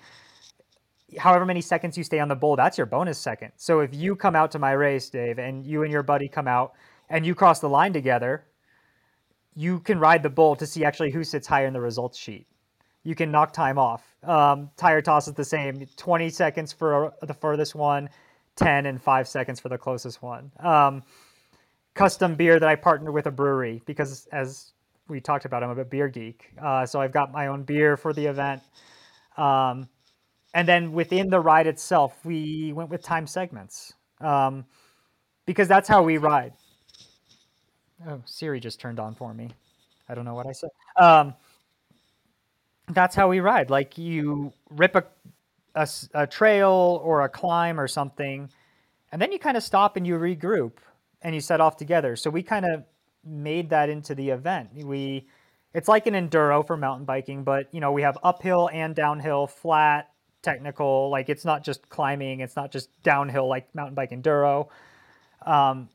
Speaker 2: however many seconds you stay on the bowl, that's your bonus second. So if you come out to my race, Dave, and you and your buddy come out and you cross the line together, you can ride the bull to see actually who sits higher in the results sheet you can knock time off. Um, tire toss is the same 20 seconds for the furthest one, 10 and 5 seconds for the closest one. Um, custom beer that I partnered with a brewery because, as we talked about, I'm a beer geek. Uh, so I've got my own beer for the event. Um, and then within the ride itself, we went with time segments um, because that's how we ride. Oh, Siri just turned on for me. I don't know what I said. Um, that's how we ride. Like you rip a, a, a trail or a climb or something, and then you kind of stop and you regroup and you set off together. So we kind of made that into the event. We it's like an enduro for mountain biking, but you know we have uphill and downhill, flat, technical. Like it's not just climbing, it's not just downhill like mountain bike enduro. Um,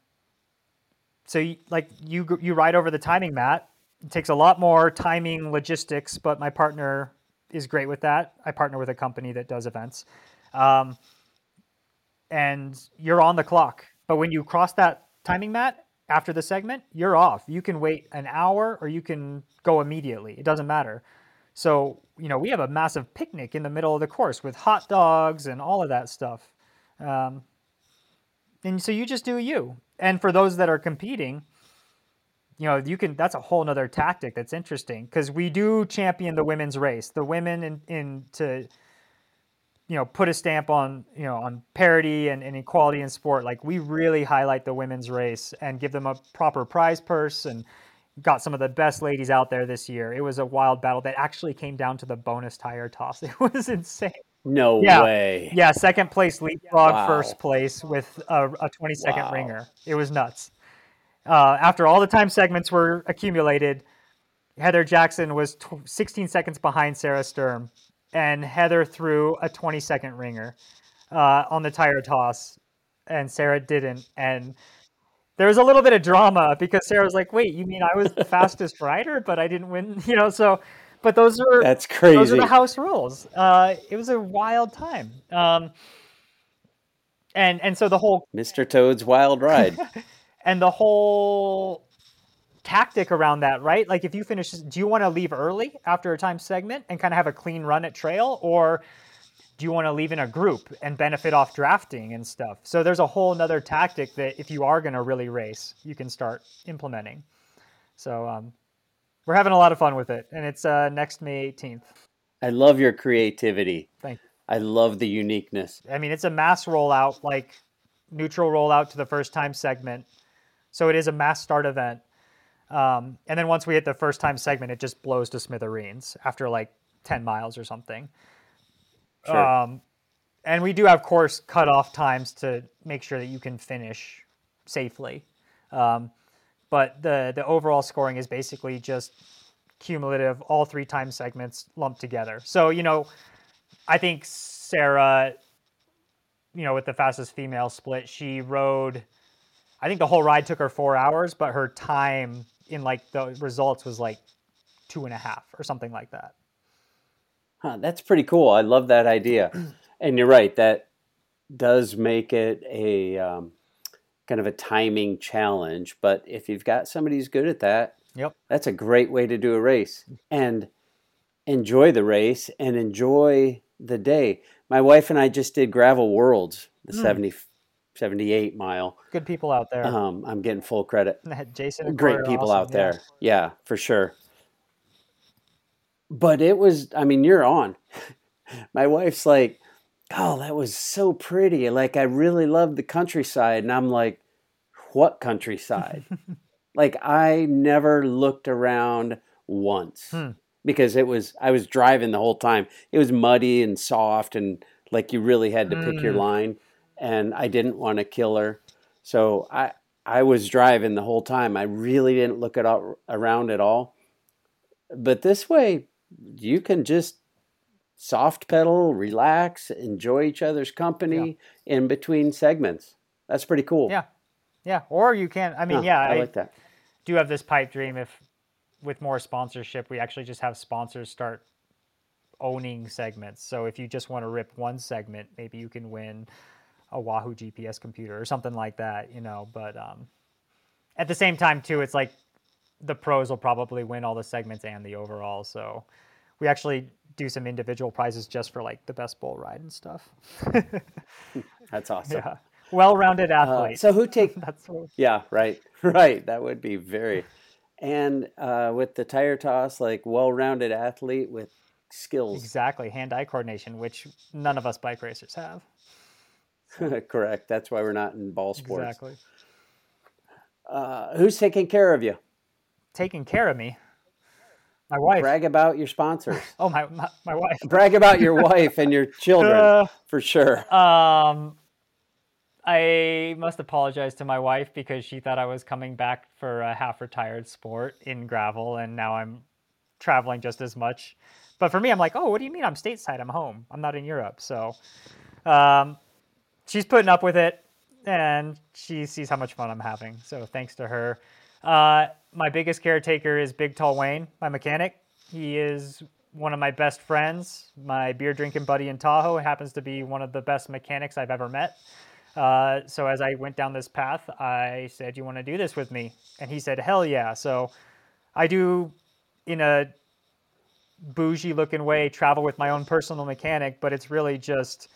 Speaker 2: so you, like you you ride over the timing mat it takes a lot more timing, logistics, but my partner is great with that. I partner with a company that does events. Um, and you're on the clock. But when you cross that timing mat after the segment, you're off. You can wait an hour or you can go immediately. It doesn't matter. So, you know, we have a massive picnic in the middle of the course with hot dogs and all of that stuff. Um, and so you just do you. And for those that are competing, you know, you can. That's a whole nother tactic that's interesting because we do champion the women's race. The women in, in to, you know, put a stamp on you know on parity and, and equality in sport. Like we really highlight the women's race and give them a proper prize purse and got some of the best ladies out there this year. It was a wild battle that actually came down to the bonus tire toss. It was insane.
Speaker 1: No
Speaker 2: yeah.
Speaker 1: way.
Speaker 2: Yeah, second place leapfrog, wow. first place with a, a 20 second wow. ringer. It was nuts. Uh, after all the time segments were accumulated, Heather Jackson was 16 seconds behind Sarah Sturm, and Heather threw a 20 second ringer uh, on the tire toss, and Sarah didn't. And there was a little bit of drama because Sarah was like, "Wait, you mean I was the fastest rider, but I didn't win?" You know, so. But those are
Speaker 1: that's crazy.
Speaker 2: Those are the house rules. Uh, it was a wild time. Um, and and so the whole
Speaker 1: Mr. Toad's wild ride.
Speaker 2: and the whole tactic around that, right? Like if you finish, do you want to leave early after a time segment and kind of have a clean run at trail, or do you want to leave in a group and benefit off drafting and stuff? So there's a whole nother tactic that if you are going to really race, you can start implementing. So um, we're having a lot of fun with it, and it's uh, next May 18th.
Speaker 1: I love your creativity.
Speaker 2: Thank you.
Speaker 1: I love the uniqueness.
Speaker 2: I mean, it's a mass rollout, like neutral rollout to the first time segment so it is a mass start event. Um, and then once we hit the first time segment, it just blows to smithereens after like 10 miles or something. Sure. Um, and we do have course cutoff times to make sure that you can finish safely. Um, but the the overall scoring is basically just cumulative, all three time segments lumped together. So you know, I think Sarah, you know, with the fastest female split, she rode. I think the whole ride took her four hours, but her time in like the results was like two and a half or something like that.
Speaker 1: Huh, that's pretty cool. I love that idea. and you're right, that does make it a um, kind of a timing challenge. But if you've got somebody who's good at that,
Speaker 2: Yep.
Speaker 1: that's a great way to do a race and enjoy the race and enjoy the day. My wife and I just did Gravel Worlds, the 70, 78 mile.
Speaker 2: Good people out there.
Speaker 1: Um, I'm getting full credit.
Speaker 2: Jason,
Speaker 1: Great people
Speaker 2: awesome,
Speaker 1: out
Speaker 2: yeah.
Speaker 1: there. Yeah, for sure. But it was, I mean, you're on. My wife's like, oh, that was so pretty. Like, I really loved the countryside. And I'm like, what countryside? like, I never looked around once
Speaker 2: Hmm.
Speaker 1: because it was, I was driving the whole time. It was muddy and soft and like you really had to pick your
Speaker 2: Mm.
Speaker 1: line. And I didn't want to kill her. So I, I was driving the whole time. I really didn't look it out around at all. But this way, you can just soft pedal, relax, enjoy each other's company in between segments. That's pretty cool.
Speaker 2: Yeah. Yeah. Or you can, I mean,
Speaker 1: Huh,
Speaker 2: yeah,
Speaker 1: I
Speaker 2: I,
Speaker 1: like that.
Speaker 2: do have this pipe dream if with more sponsorship, we actually just have sponsors start owning segments. So if you just want to rip one segment, maybe you can win a Wahoo GPS computer or something like that, you know. But um, at the same time, too, it's like the pros will probably win all the segments and the overall. So we actually do some individual prizes just for like the best bull ride and stuff.
Speaker 1: That's awesome.
Speaker 2: yeah. Well rounded
Speaker 1: Uh,
Speaker 2: athlete.
Speaker 1: so who take?
Speaker 2: That's what,
Speaker 1: yeah, right, right. That would be very. And uh, with the tire toss, like well-rounded athlete with skills.
Speaker 2: exactly hand eye coordination, which none of us bike racers have.
Speaker 1: Correct. That's why we're not in ball sports.
Speaker 2: Exactly.
Speaker 1: Uh, who's taking care of you?
Speaker 2: Taking care of me. My wife.
Speaker 1: Brag about your sponsors.
Speaker 2: Oh, my, my, my wife.
Speaker 1: Brag about your wife and your children
Speaker 2: Uh,
Speaker 1: for sure.
Speaker 2: Um, I must apologize to my wife because she thought I was coming back for a half retired sport in gravel, and now I'm traveling just as much. But for me, I'm like, oh, what do you mean I'm stateside? I'm home. I'm not in Europe. So um, she's putting up with it, and she sees how much fun I'm having. So thanks to her. Uh, my biggest caretaker is Big Tall Wayne, my mechanic. He is one of my best friends, my beer drinking buddy in Tahoe. Happens to be one of the best mechanics I've ever met. Uh, so as I went down this path, I said, "You want to do this with me?" And he said, "Hell yeah!" So I do, in a bougie looking way, travel with my own personal mechanic, but it's really just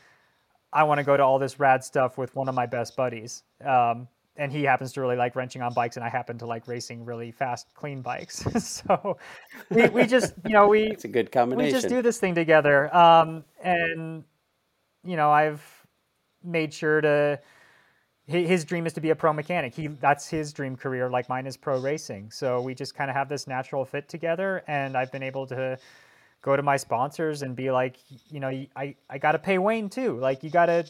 Speaker 2: I want to go to all this rad stuff with one of my best buddies. Um, and he happens to really like wrenching on bikes, and I happen to like racing really fast, clean bikes. so we, we just, you know, we
Speaker 1: It's a good combination we
Speaker 2: just do this thing together. Um, and you know, I've made sure to. His dream is to be a pro mechanic. He that's his dream career, like mine is pro racing. So we just kind of have this natural fit together, and I've been able to go to my sponsors and be like, you know, I I got to pay Wayne too. Like you got to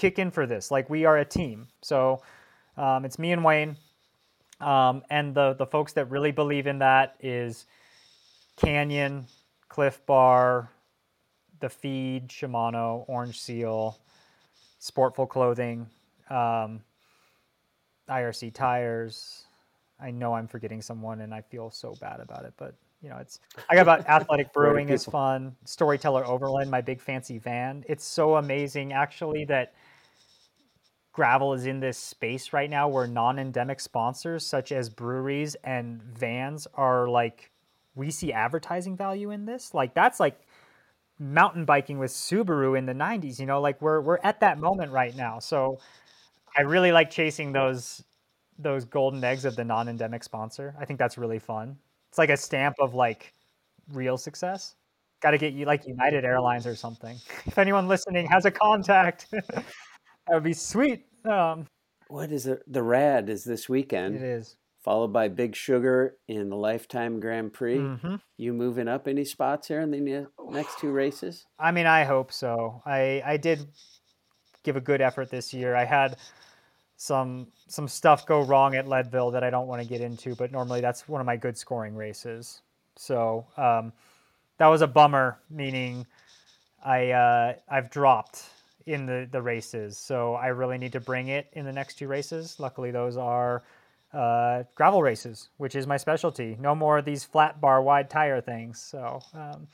Speaker 2: kick in for this. Like we are a team. So um, it's me and Wayne, um, and the the folks that really believe in that is Canyon, Clif Bar, the Feed, Shimano, Orange Seal, Sportful Clothing, um, IRC Tires. I know I'm forgetting someone, and I feel so bad about it, but you know, it's. I got about Athletic Brewing is fun. Storyteller Overland, my big fancy van. It's so amazing, actually, that gravel is in this space right now where non-endemic sponsors such as breweries and vans are like we see advertising value in this. Like that's like mountain biking with Subaru in the 90s you know? Like we're we're at that moment right now. So I really like chasing those those golden eggs of the non-endemic sponsor. I think that's really fun. It's like a stamp of like real success. Got to get you like United Airlines or something. If anyone listening has a contact that would be sweet um
Speaker 1: what is it? The rad is this weekend.
Speaker 2: it is
Speaker 1: followed by Big Sugar in the Lifetime Grand Prix.
Speaker 2: hmm
Speaker 1: You moving up any spots here in the next two races?
Speaker 2: I mean, I hope so. I I did give a good effort this year. I had some some stuff go wrong at Leadville that I don't want to get into, but normally that's one of my good scoring races. So um, that was a bummer. Meaning, I uh, I've dropped in the the races, so I really need to bring it in the next two races. Luckily, those are uh, gravel races, which is my specialty. No more of these flat bar wide tire things. So. Um,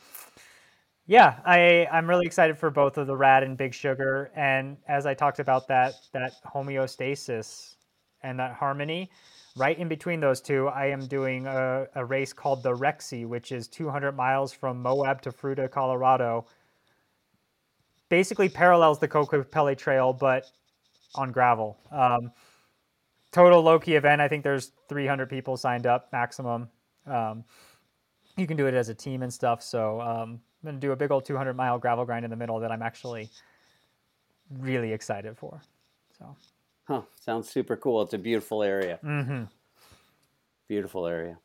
Speaker 2: yeah, I I'm really excited for both of the Rad and Big Sugar, and as I talked about that that homeostasis and that harmony, right in between those two, I am doing a, a race called the Rexy, which is 200 miles from Moab to Fruita, Colorado. Basically parallels the Kokopelli Trail, but on gravel. Um, total low key event. I think there's 300 people signed up maximum. Um, you can do it as a team and stuff. So um, I'm gonna do a big old 200 mile gravel grind in the middle that I'm actually really excited for. So
Speaker 1: Huh, sounds super cool. It's a beautiful area.
Speaker 2: Mm-hmm.
Speaker 1: Beautiful area.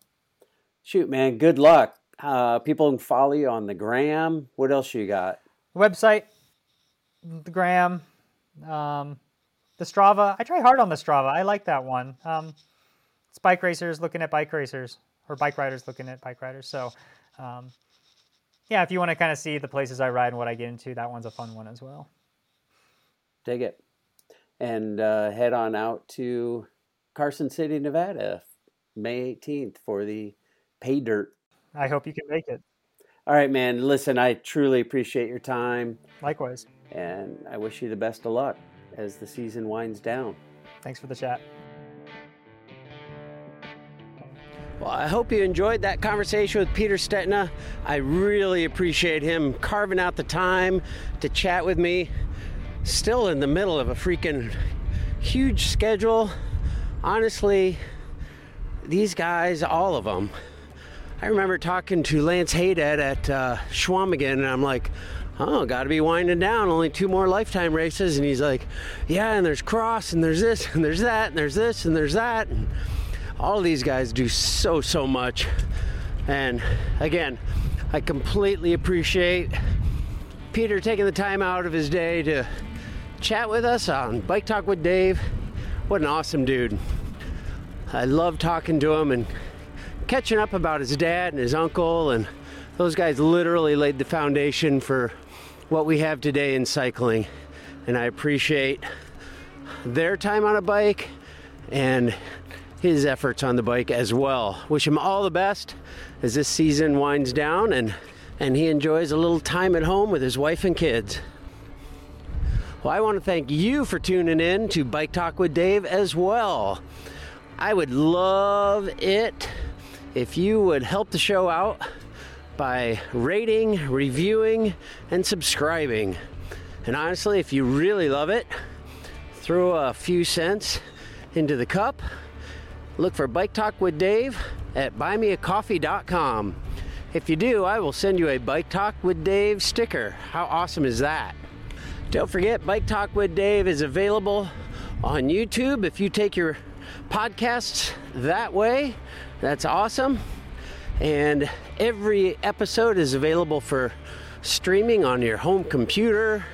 Speaker 1: Shoot, man, good luck. Uh, people can follow you on the gram. What else you got?
Speaker 2: website, the gram, um, the Strava. I try hard on the Strava. I like that one. Um, it's bike racers looking at bike racers or bike riders looking at bike riders. So um, yeah, if you want to kind of see the places I ride and what I get into, that one's a fun one as well.
Speaker 1: Dig it. And uh, head on out to Carson City, Nevada, May 18th for the Pay Dirt.
Speaker 2: I hope you can make it.
Speaker 1: All right, man. Listen, I truly appreciate your time,
Speaker 2: Likewise.
Speaker 1: And I wish you the best of luck as the season winds down.
Speaker 2: Thanks for the chat.
Speaker 1: Well, I hope you enjoyed that conversation with Peter Stetina. I really appreciate him carving out the time to chat with me. Still in the middle of a freaking huge schedule. Honestly, these guys, all of them. I remember talking to Lance Haidet at uh, Chequamegon, and I'm like, oh, got to be winding down. Only two more lifetime races. And he's like, yeah, and there's cross, and there's this, and there's that, and there's this, and there's that. And all these guys do so, so much. And again, I completely appreciate Peter taking the time out of his day to chat with us on Bike Talk with Dave. What an awesome dude. I love talking to him and catching up about his dad and his uncle, and those guys literally laid the foundation for what we have today in cycling. And I appreciate their time on a bike and his efforts on the bike as well. Wish him all the best as this season winds down and, and he enjoys a little time at home with his wife and kids. Well, I want to thank you for tuning in to Bike Talk with Dave as well. I would love it if you would help the show out by rating, reviewing, and subscribing. And honestly, if you really love it, throw a few cents into the cup. Look for Bike Talk with Dave at buymeacoffee.com. If you do, I will send you a Bike Talk with Dave sticker. How awesome is that? Don't forget, Bike Talk with Dave is available on YouTube. If you take your podcasts that way, that's awesome. And every episode is available for streaming on your home computer,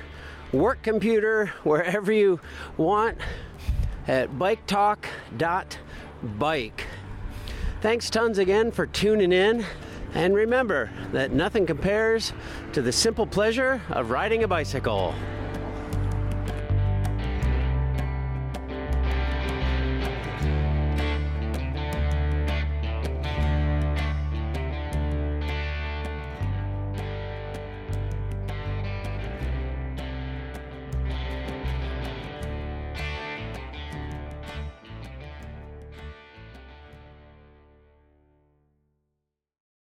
Speaker 1: work computer, wherever you want at biketalk.bike. Thanks tons again for tuning in. And remember that nothing compares to the simple pleasure of riding a bicycle.